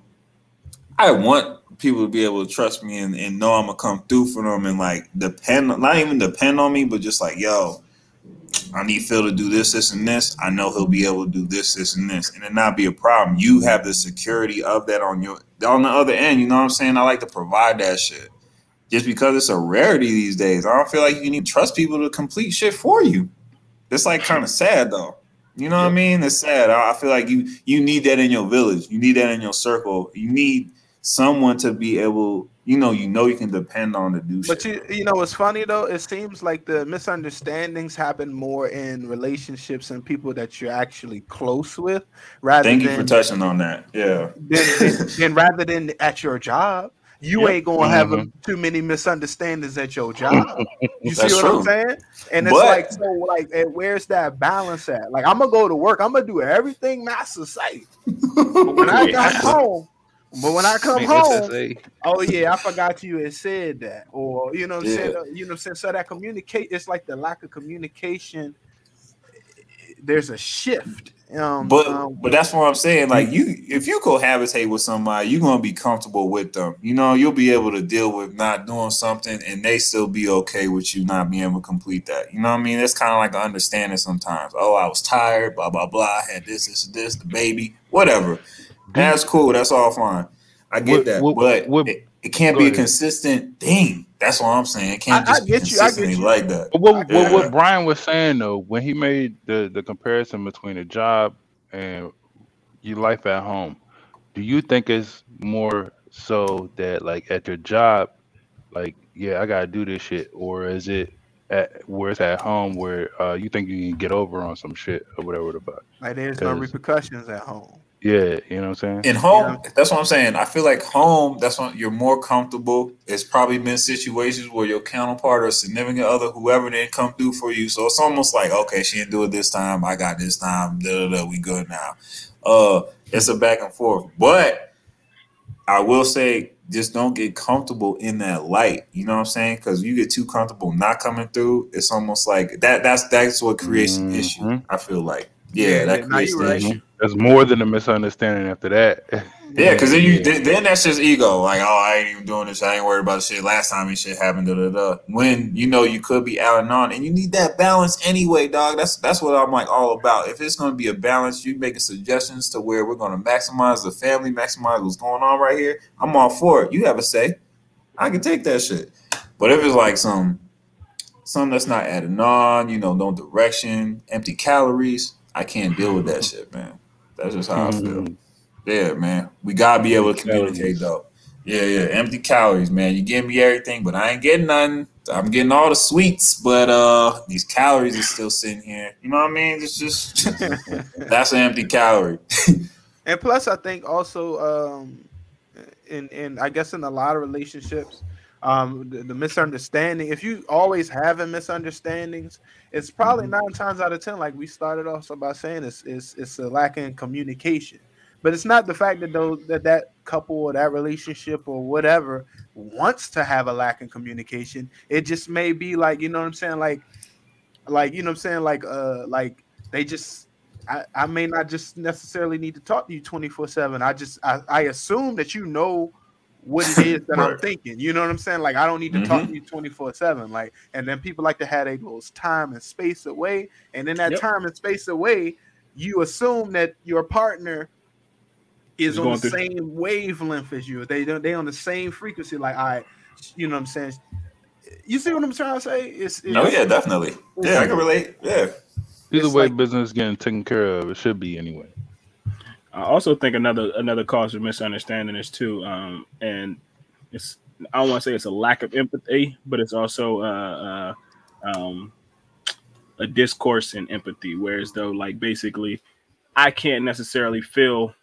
I want people to be able to trust me and, and know I'm gonna come through for them and like depend, not even depend on me, but just like, yo, I need Phil to do this, this, and this. I know he'll be able to do this, this, and this, and it not be a problem. You have the security of that on your on the other end. You know what I'm saying? I like to provide that shit. Just because it's a rarity these days, I don't feel like you need to trust people to complete shit for you. It's like kind of sad though. You know what I mean? It's sad. I I feel like you you need that in your village. You need that in your circle. You need someone to be able, you know, you know you can depend on to do But shit. you, you know what's funny though? It seems like the misunderstandings happen more in relationships and people that you're actually close with, rather Thank you for touching on that. Yeah. than, than, than rather than at your job. You Yep. ain't gonna have a, Mhm. too many misunderstandings at your job. You see what true. I'm saying? And it's But- like so, like, where's that balance at? Like, I'm gonna go to work. I'm gonna do everything master say. When I got home, but when I come home, oh yeah, I forgot you had said that, or you know, what I'm saying, Yeah. Uh, you know, what I'm saying. So that communicate, it's like the lack of communication. There's a shift. Um, But um, but that's what I'm saying. Like you, if you cohabitate with somebody, you're gonna be comfortable with them. You know, you'll be able to deal with not doing something, and they still be okay with you not being able to complete that. You know what I mean? That's kind of like an understanding sometimes. Oh, I was tired. Blah blah blah. I had this, this, this, the baby, whatever. That's cool. That's all fine. I get What- that, what- but what- it, it can't go be a ahead. consistent thing. That's what I'm saying. It can't I- I just be get you, I get consistently you. like that. But what, Yeah. what what Brian was saying though, when he made the the comparison between a job and your life at home, do you think it's more so that like at your job, like yeah, I gotta do this shit, or is it at where it's at home where uh, you think you can get over on some shit or whatever the fuck? Like there's no repercussions at home. Yeah, you know what I'm saying. In home, that's what I'm saying. I feel like home, that's when you're more comfortable. It's probably been situations where your counterpart or significant other, whoever didn't come through for you. So it's almost like, okay, she didn't do it this time. I got this time. Da, da, da, we good now. Uh, it's a back and forth. But I will say, just don't get comfortable in that light. You know what I'm saying? Because you get too comfortable not coming through, it's almost like that. That's that's what creates an issue. Mhm. I feel like, yeah, Yeah, that creates you the right. issue. There's more than a misunderstanding after that. Yeah, because then you then, then that's just ego. Like, oh, I ain't even doing this. I ain't worried about the shit. Last time this shit happened. Da, da, da. When you know you could be out and on, and you need that balance anyway, dog. That's that's what I'm like all about. If it's going to be a balance, you making suggestions to where we're going to maximize the family, maximize what's going on right here. I'm all for it. You have a say. I can take that shit. But if it's like some something that's not adding on, you know, no direction, empty calories, I can't deal with that shit, man. That's just how I feel. Mhm. Yeah, man. We gotta be able to communicate calories. though. Yeah, yeah. Empty calories, man. You give me everything, but I ain't getting nothing. I'm getting all the sweets, but uh these calories are still sitting here. You know what I mean? It's just that's an empty calorie. And plus, I think also, um, in in I guess in a lot of relationships, um, the, the misunderstanding. If you always having misunderstandings, it's probably Mm-hmm. nine times out of ten, like we started off so by saying, it's it's it's a lack in communication. But it's not the fact that those that that couple or that relationship or whatever wants to have a lack in communication. It just may be like you know what I'm saying, like like you know what I'm saying, like uh like they just I, I may not just necessarily need to talk to you 24 7 i just I, I assume that you know what it is that i'm thinking you know what i'm saying like i don't need to talk Mhm. to you 24 7 like and then people like to have a little time and space away and in that Yep. time and space away you assume that your partner is Is on the through- same wavelength as you they don't they on the same frequency like i you know what i'm saying you see what i'm trying to say it's, No, yeah, definitely. Yeah, I can relate. Yeah. Either way, like- business getting taken care of. It should be anyway. I also think another another cause of misunderstanding is too, um, and it's I don't want to say it's a lack of empathy, but it's also uh, uh, um, a discourse in empathy. Whereas though, like basically, I can't necessarily feel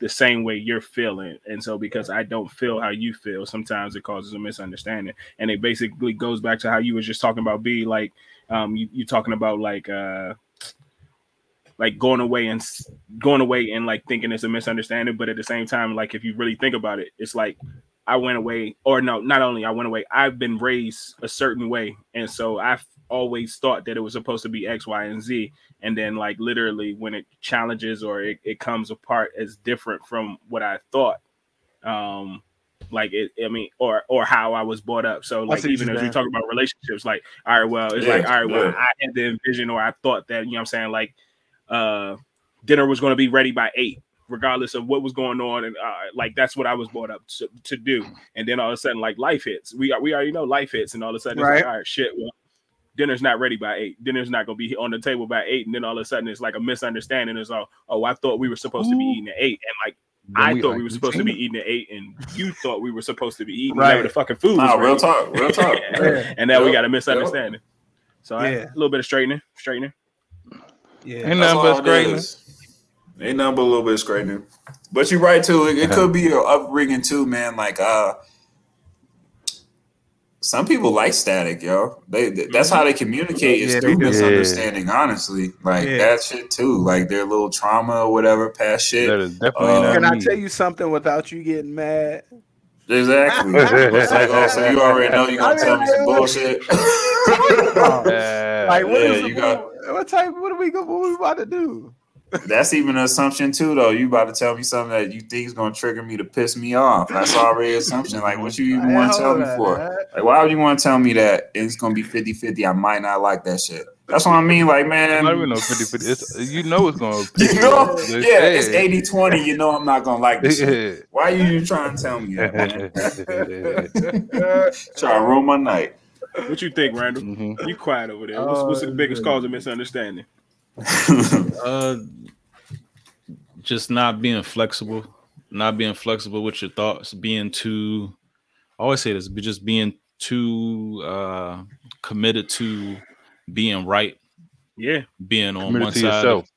the same way you're feeling, and so because I don't feel how you feel, sometimes it causes a misunderstanding, and it basically goes back to how you was just talking about be like um, you you talking about like uh, like going away and going away and like thinking it's a misunderstanding, but at the same time, like if you really think about it, it's like I went away, or no, not only I went away, I've been raised a certain way, and so I've always thought that it was supposed to be X, Y, and Z, and then like literally when it challenges or it, it comes apart as different from what I thought. Um, like it, I mean, or or how I was brought up. So like even as we talk about relationships, like all right, well, it's Yeah, like all right, well, yeah. I had the envision or I thought that you know what I'm saying like uh dinner was going to be ready by eight regardless of what was going on and uh, like that's what i was brought up to, to do and then all of a sudden like life hits we we already know life hits and all of a sudden it's Right. like all right shit well dinner's not ready by eight dinner's not going to be on the table by eight and then all of a sudden it's like a misunderstanding it's all oh i thought we were supposed to be eating at eight and like Then I we thought like we were supposed to be eating at eight, and you thought we were supposed to be eating Right. whenever the fucking food was Nah, real talk. Real talk. Yeah. and now we got a misunderstanding. So I- Yeah. a little bit of straightening, straightening. Yeah Ain't nothing but it straightening. is. Ain't nothing but a little bit of straightening. But you're right too. It, it could be your upbringing too, man. Like uh some people like static, yo. They that's how they communicate is Yeah, through they do. misunderstanding, honestly. Like Yeah. that shit too. Like their little trauma or whatever, past shit. That is definitely Uh, Can I me. tell you something without you getting mad? Exactly. it's like, oh, so you already know you're gonna tell me some bullshit. Uh, like, what yeah, is you the- got- what type? What are we? go- What we about to do? That's even an assumption too, though. You about to tell me something that you think is gonna trigger me to piss me off. That's already an assumption. Like, what you even want to tell me for? man. Like, why would you want to tell me that it's gonna be 50-50? I might not like that shit. That's what I mean. Like, It's man, not even no 50 50. It's, you know it's going to you know, yeah, it's yeah. 80 20. You know, I'm not gonna like this. shit. Why are you trying to tell me that, man? Try to ruin my night. What you think, Randall? Mhm. You quiet over there. What's, what's the Oh, biggest man. cause of misunderstanding? Uh, just not being flexible, not being flexible with your thoughts, being too. I always say this, but just being too uh committed to being right, Yeah, being on Committed one side, yourself.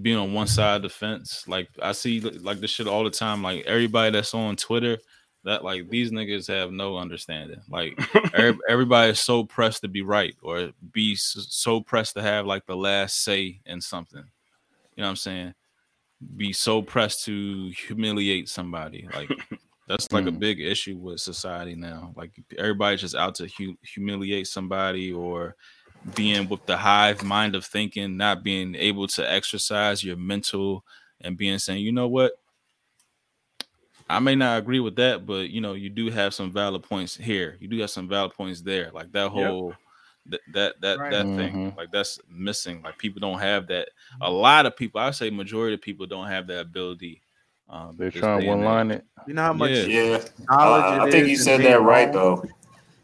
being on one side of the fence. Like I see like this shit all the time. Like everybody that's on Twitter, that like these niggas have no understanding. Like every, everybody is so pressed to be right or be so pressed to have like the last say in something. You know what I'm saying? Be so pressed to humiliate somebody. Like that's like a Mm. big issue with society now. Like everybody's just out to hu- humiliate somebody or being with the hive mind of thinking, not being able to exercise your mental and being saying, you know what? I may not agree with that, but you know, you do have some valid points here. You do have some valid points there. Like that whole that that that, Right. that thing. Mhm. Like that's missing. Like people don't have that. A lot of people, I say majority of people don't have that ability. Um They're trying to one line it. You know how much Yeah. yeah, knowledge Uh, I think is you said being that right wrong? though.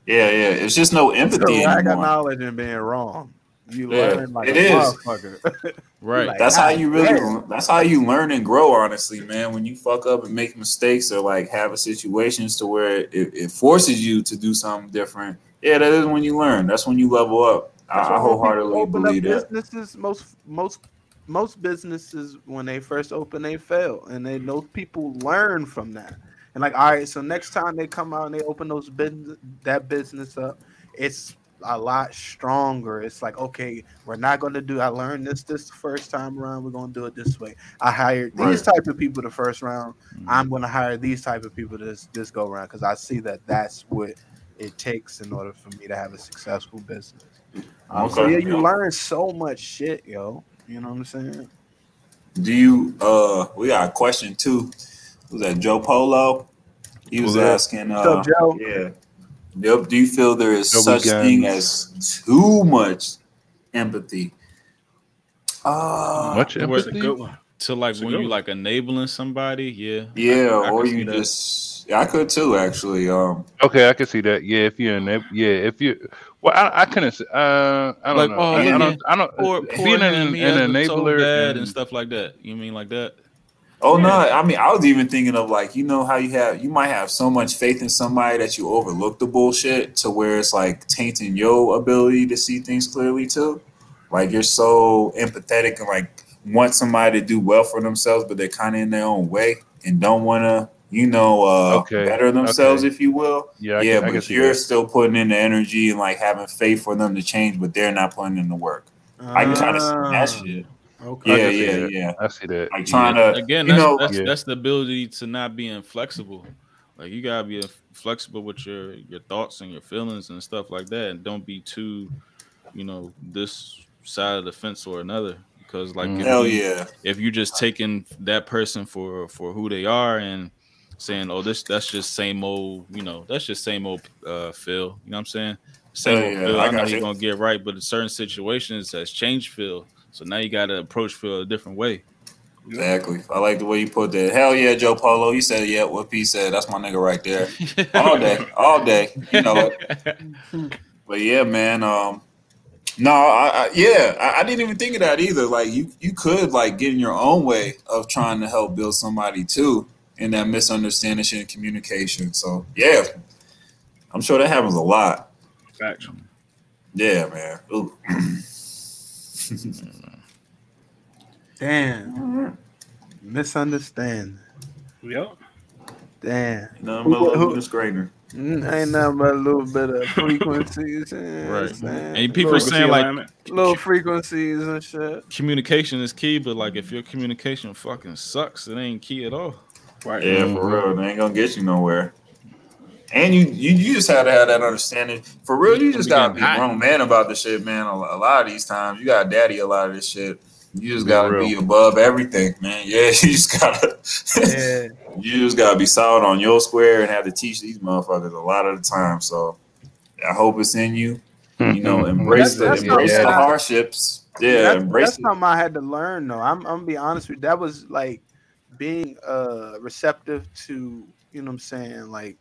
Yeah, yeah. It's just no It's a empathy lack of anymore. knowledge in being wrong. You Yeah, learn like it a is. motherfucker. Right. Like, That's how you really. damn. That's how you learn and grow. Honestly, man. When you fuck up and make mistakes or like have a situations to where it, it forces you to do something different. Yeah, that is when you learn. That's when you level up. I, That's I why wholeheartedly open up believe that. Businesses, most most most businesses when they first open, they fail, and they know people learn from that. And like, all right, so next time they come out and they open those business that business up, it's a lot stronger. It's like, okay, we're not going to do. I learned this this first time around. We're going to do it this way. I hired these type of people the first round. I'm going to hire these type of people this this go around because I see that that's what it takes in order for me to have a successful business. Um, So yeah, you yeah. learn so much shit, yo. You know what I'm saying? Do you? Uh, we got a question too. Was that Joe Polo? He was Who's asking. What's Uh, up, Joe? yeah. Yep. Do you feel there is Joey such thing as too much empathy? Uh, Much that was a empathy. good one. To like That's when you one. like enabling somebody, yeah. yeah, I or you just. Yeah, I could too. Actually. Um. Okay, I can see that. Yeah, if you're in, that- yeah, if you, well, I, I couldn't. say- Uh, I don't Like, know. oh, I, look I don't. I don't. Poor, poor being him, an, he an has it so enabler and, and stuff like that. You mean like that? Oh no! I mean, I was even thinking of like you know how you have you might have so much faith in somebody that you overlook the bullshit to where it's like tainting your ability to see things clearly too. Like you're so empathetic and like want somebody to do well for themselves, but they're kind of in their own way and don't want to, you know, uh, Okay, better themselves, okay. if you will. yeah, yeah, can, but you're that. still putting in the energy and like having faith for them to change, but they're not putting in the work. I can kind of see that Ah, shit. Okay. Yeah, yeah, that. yeah. I see that. Like trying to, Again, you that's know, that's, Yeah. that's the ability to not being flexible. Like you gotta be flexible with your your thoughts and your feelings and stuff like that, and don't be too, you know, this side of the fence or another. Because like, Mhm. if hell you- yeah. if you're just taking that person for for who they are and saying, "Oh, this that's just same old," you know, that's just same old uh Phil. You know what I'm saying? Same Yeah, old yeah, Phil. I I know got he's gonna get right, but in certain situations has changed Phil. So now you got to approach Phil a different way. Exactly. I like the way you put that. Hell yeah, Joe Polo. You said yeah. What P said. That's my nigga right there. All day, all day. You know it. But yeah, man. Um, no, I, I yeah, I, I didn't even think of that either. Like you, you could like get in your own way of trying to help build somebody too, in that misunderstanding and communication. So yeah, I'm sure that happens a lot. Facts. Yeah, man. Ooh. Damn. Misunderstand. Yep. Damn. Nothing but Who- love who- Lucas Grainer. Mm, Ain't nothing but a little bit of frequencies. Right. man. And people little, saying, like, alignment. little frequencies and shit. communication is key, but like if your communication fucking sucks, it ain't key at all. right. Yeah, for real. They ain't gonna get you nowhere. And you, you, you just have to have that understanding. For real, you just gotta be getting a grown man about this shit, man. A, a lot of these times, you gotta daddy a lot of this shit. You just gotta real. be above everything, man. Yeah, you just gotta, Yeah. you just gotta be solid on your square and have to teach these motherfuckers a lot of the time. So, I hope it's in you. You know, embrace That's- the that's embrace the hardships. Yeah, that's, embrace that's it. something I had to learn though. I'm I'm gonna be honest with you. That was like being uh receptive to, you know what I'm saying, like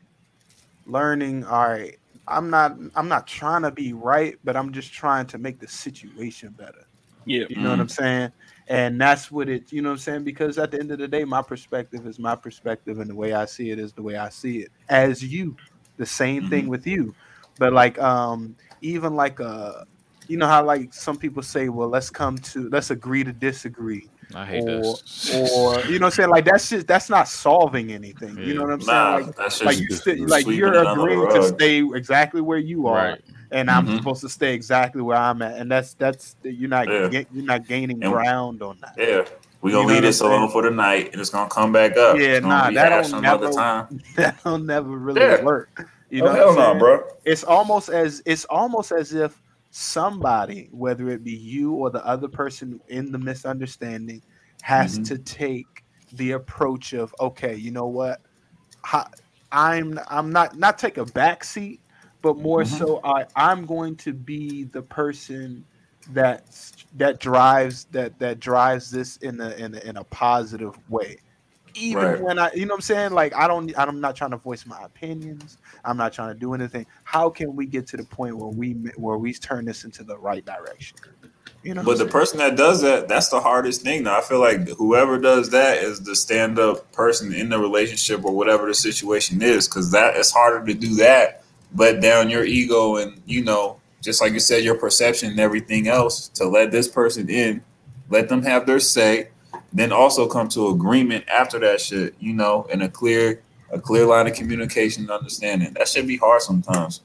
learning, all right, I'm not I'm not trying to be right, but I'm just trying to make the situation better. Yeah. You know what I'm saying? And that's what it, you know what I'm saying? Because at the end of the day, my perspective is my perspective, and the way I see it is the way I see it. As you, the same thing with you. But like, um, even like, uh, you know how like some people say, well, let's come to, let's agree to disagree, I hate or, this. or you know, what I'm saying like that's just that's not solving anything. You know what I'm Nah, saying? Like, that's just like you just sti- like sweeping you're it under the agreeing to stay exactly where you are, Right. And I'm Mhm. supposed to stay exactly where I'm at, and that's that's you're not Yeah. you're not gaining And- ground on that. Yeah, we gonna leave this alone for the night, and it's gonna come back up. Yeah, nah, that hashed don't another never- time. That'll never really Yeah. work. You oh know, hell what no, bro. It's almost as it's almost as if somebody, whether it be you or the other person in the misunderstanding, has Mhm. to take the approach of okay, you know what, I'm I'm not not take a back seat, but more Mhm. so I I'm going to be the person that that drives that that drives this in a in a, in a positive way even Right. when I, you know what I'm saying? Like, I don't, I'm not trying to voice my opinions. I'm not trying to do anything. How can we get to the point where we, where we turn this into the right direction? You know, But the person that does that, that's the hardest thing. Now I feel like whoever does that is the stand up person in the relationship or whatever the situation is, because that it's harder to do that, let down your ego and you know, just like you said, your perception and everything else to let this person in, let them have their say, then also come to agreement after that shit, you know, in a clear a clear line of communication and understanding. That should be hard sometimes.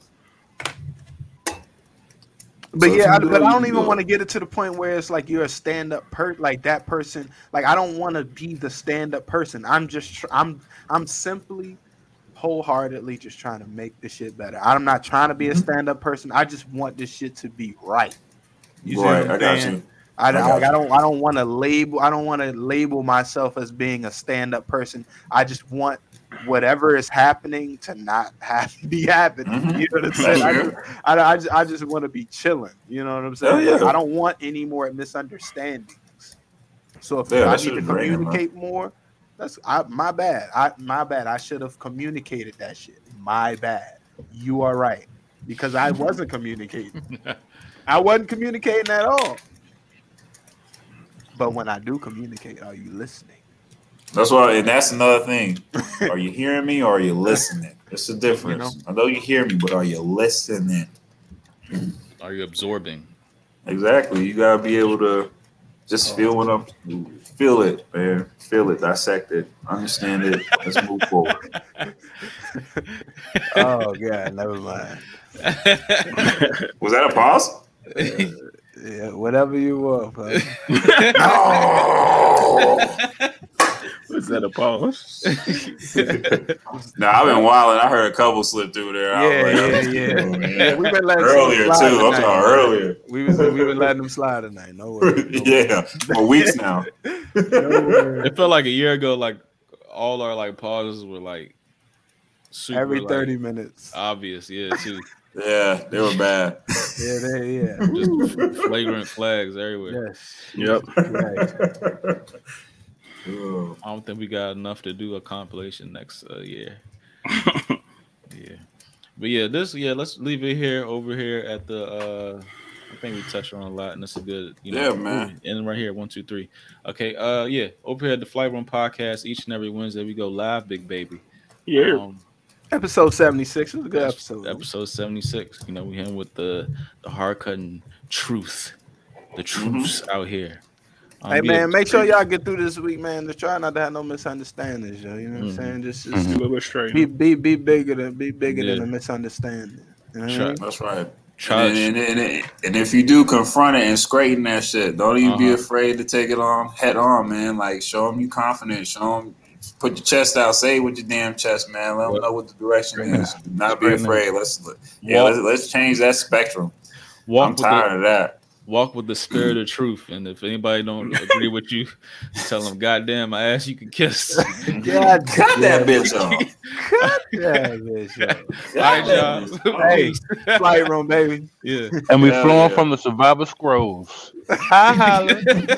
But So yeah, I, but I don't even want to get it to the point where it's like you're a stand up per like that person. Like I don't want to be the stand up person. I'm just tr- I'm I'm simply wholeheartedly just trying to make this shit better. I'm not trying to be a Mhm. stand up person. I just want this shit to be right. You see what I'm I saying? I, like, I don't I don't want to label I don't want to label myself as being a stand up person. I just want whatever is happening to not have to be happening. Mhm. You know what I'm saying? I just, I, I just, I just want to be chilling. You know what I'm saying? yeah. I don't want any more misunderstandings. So if Yeah, I need to communicate more, that's I, my bad. I my bad. I should have communicated that shit. My bad. You are right because I wasn't communicating. I wasn't communicating at all. But when I do communicate, are you listening? That's why, and that's another thing. Are you hearing me or are you listening? It's the difference. I know you hear me, but are you listening? Are you absorbing? Exactly. You gotta be able to just oh. feel what I'm feel it, man. Feel it, dissect it, understand it. Let's move forward. Oh god, never mind. Was that a pause? Yeah, whatever you want. bud. No. Was that a pause? nah, I've been wilding. I heard a couple slip through there. Yeah, like, yeah, oh, yeah. man. We've been letting some Earlier too. slide I'm tonight, talking earlier. We was we've been letting them slide tonight. No worries. No yeah, for weeks now. No. It felt like a year ago, like all our like pauses were like super Every like, thirty minutes. obvious. Yeah, too. Yeah, they were bad. Yeah, they, yeah. Just flagrant flags everywhere. Yes. Yep. Right. Oh. I don't think we got enough to do a compilation next uh, year. yeah, but yeah, this yeah, let's leave it here over here at the. uh I think we touched on a lot, and it's a good, you know, Yeah, man. And right here, one, two, three. Okay, uh, yeah, over here at the Flight Room Podcast, each and every Wednesday we go live, big baby. Yeah. Um, Episode seventy six was a good episode. Episode 76. You know, we him with the the hard cutting truth. The Mm-hmm. truths out here. Um, Hey man, make sure y'all get through this week, man. Just try not to have no misunderstandings, yo. You know what Mhm. I'm saying? Just, just Mm-hmm. A straight. be be be bigger than be bigger Yeah. than a misunderstanding. You know what I mean? That's right. try- And, and, and, and if you do confront it and straighten that shit, don't even be Uh-huh. afraid to take it on head on, man. Like show them you confident. Show them, put your chest out. Say it with your damn chest, man. Let them know what the direction is. Do Not be Straighten it. afraid. Let's yeah, let's, let's change that spectrum. walk I'm tired the, of that. Walk with the spirit of truth. And if anybody don't agree with you, tell them, "Goddamn, I ass you can kiss." God, Cut that bitch off. cut that bitch off. All right, y'all. Hey, flight room, baby. yeah. And we Hell flowing yeah. from the Survivor Scrolls. Hi, holla.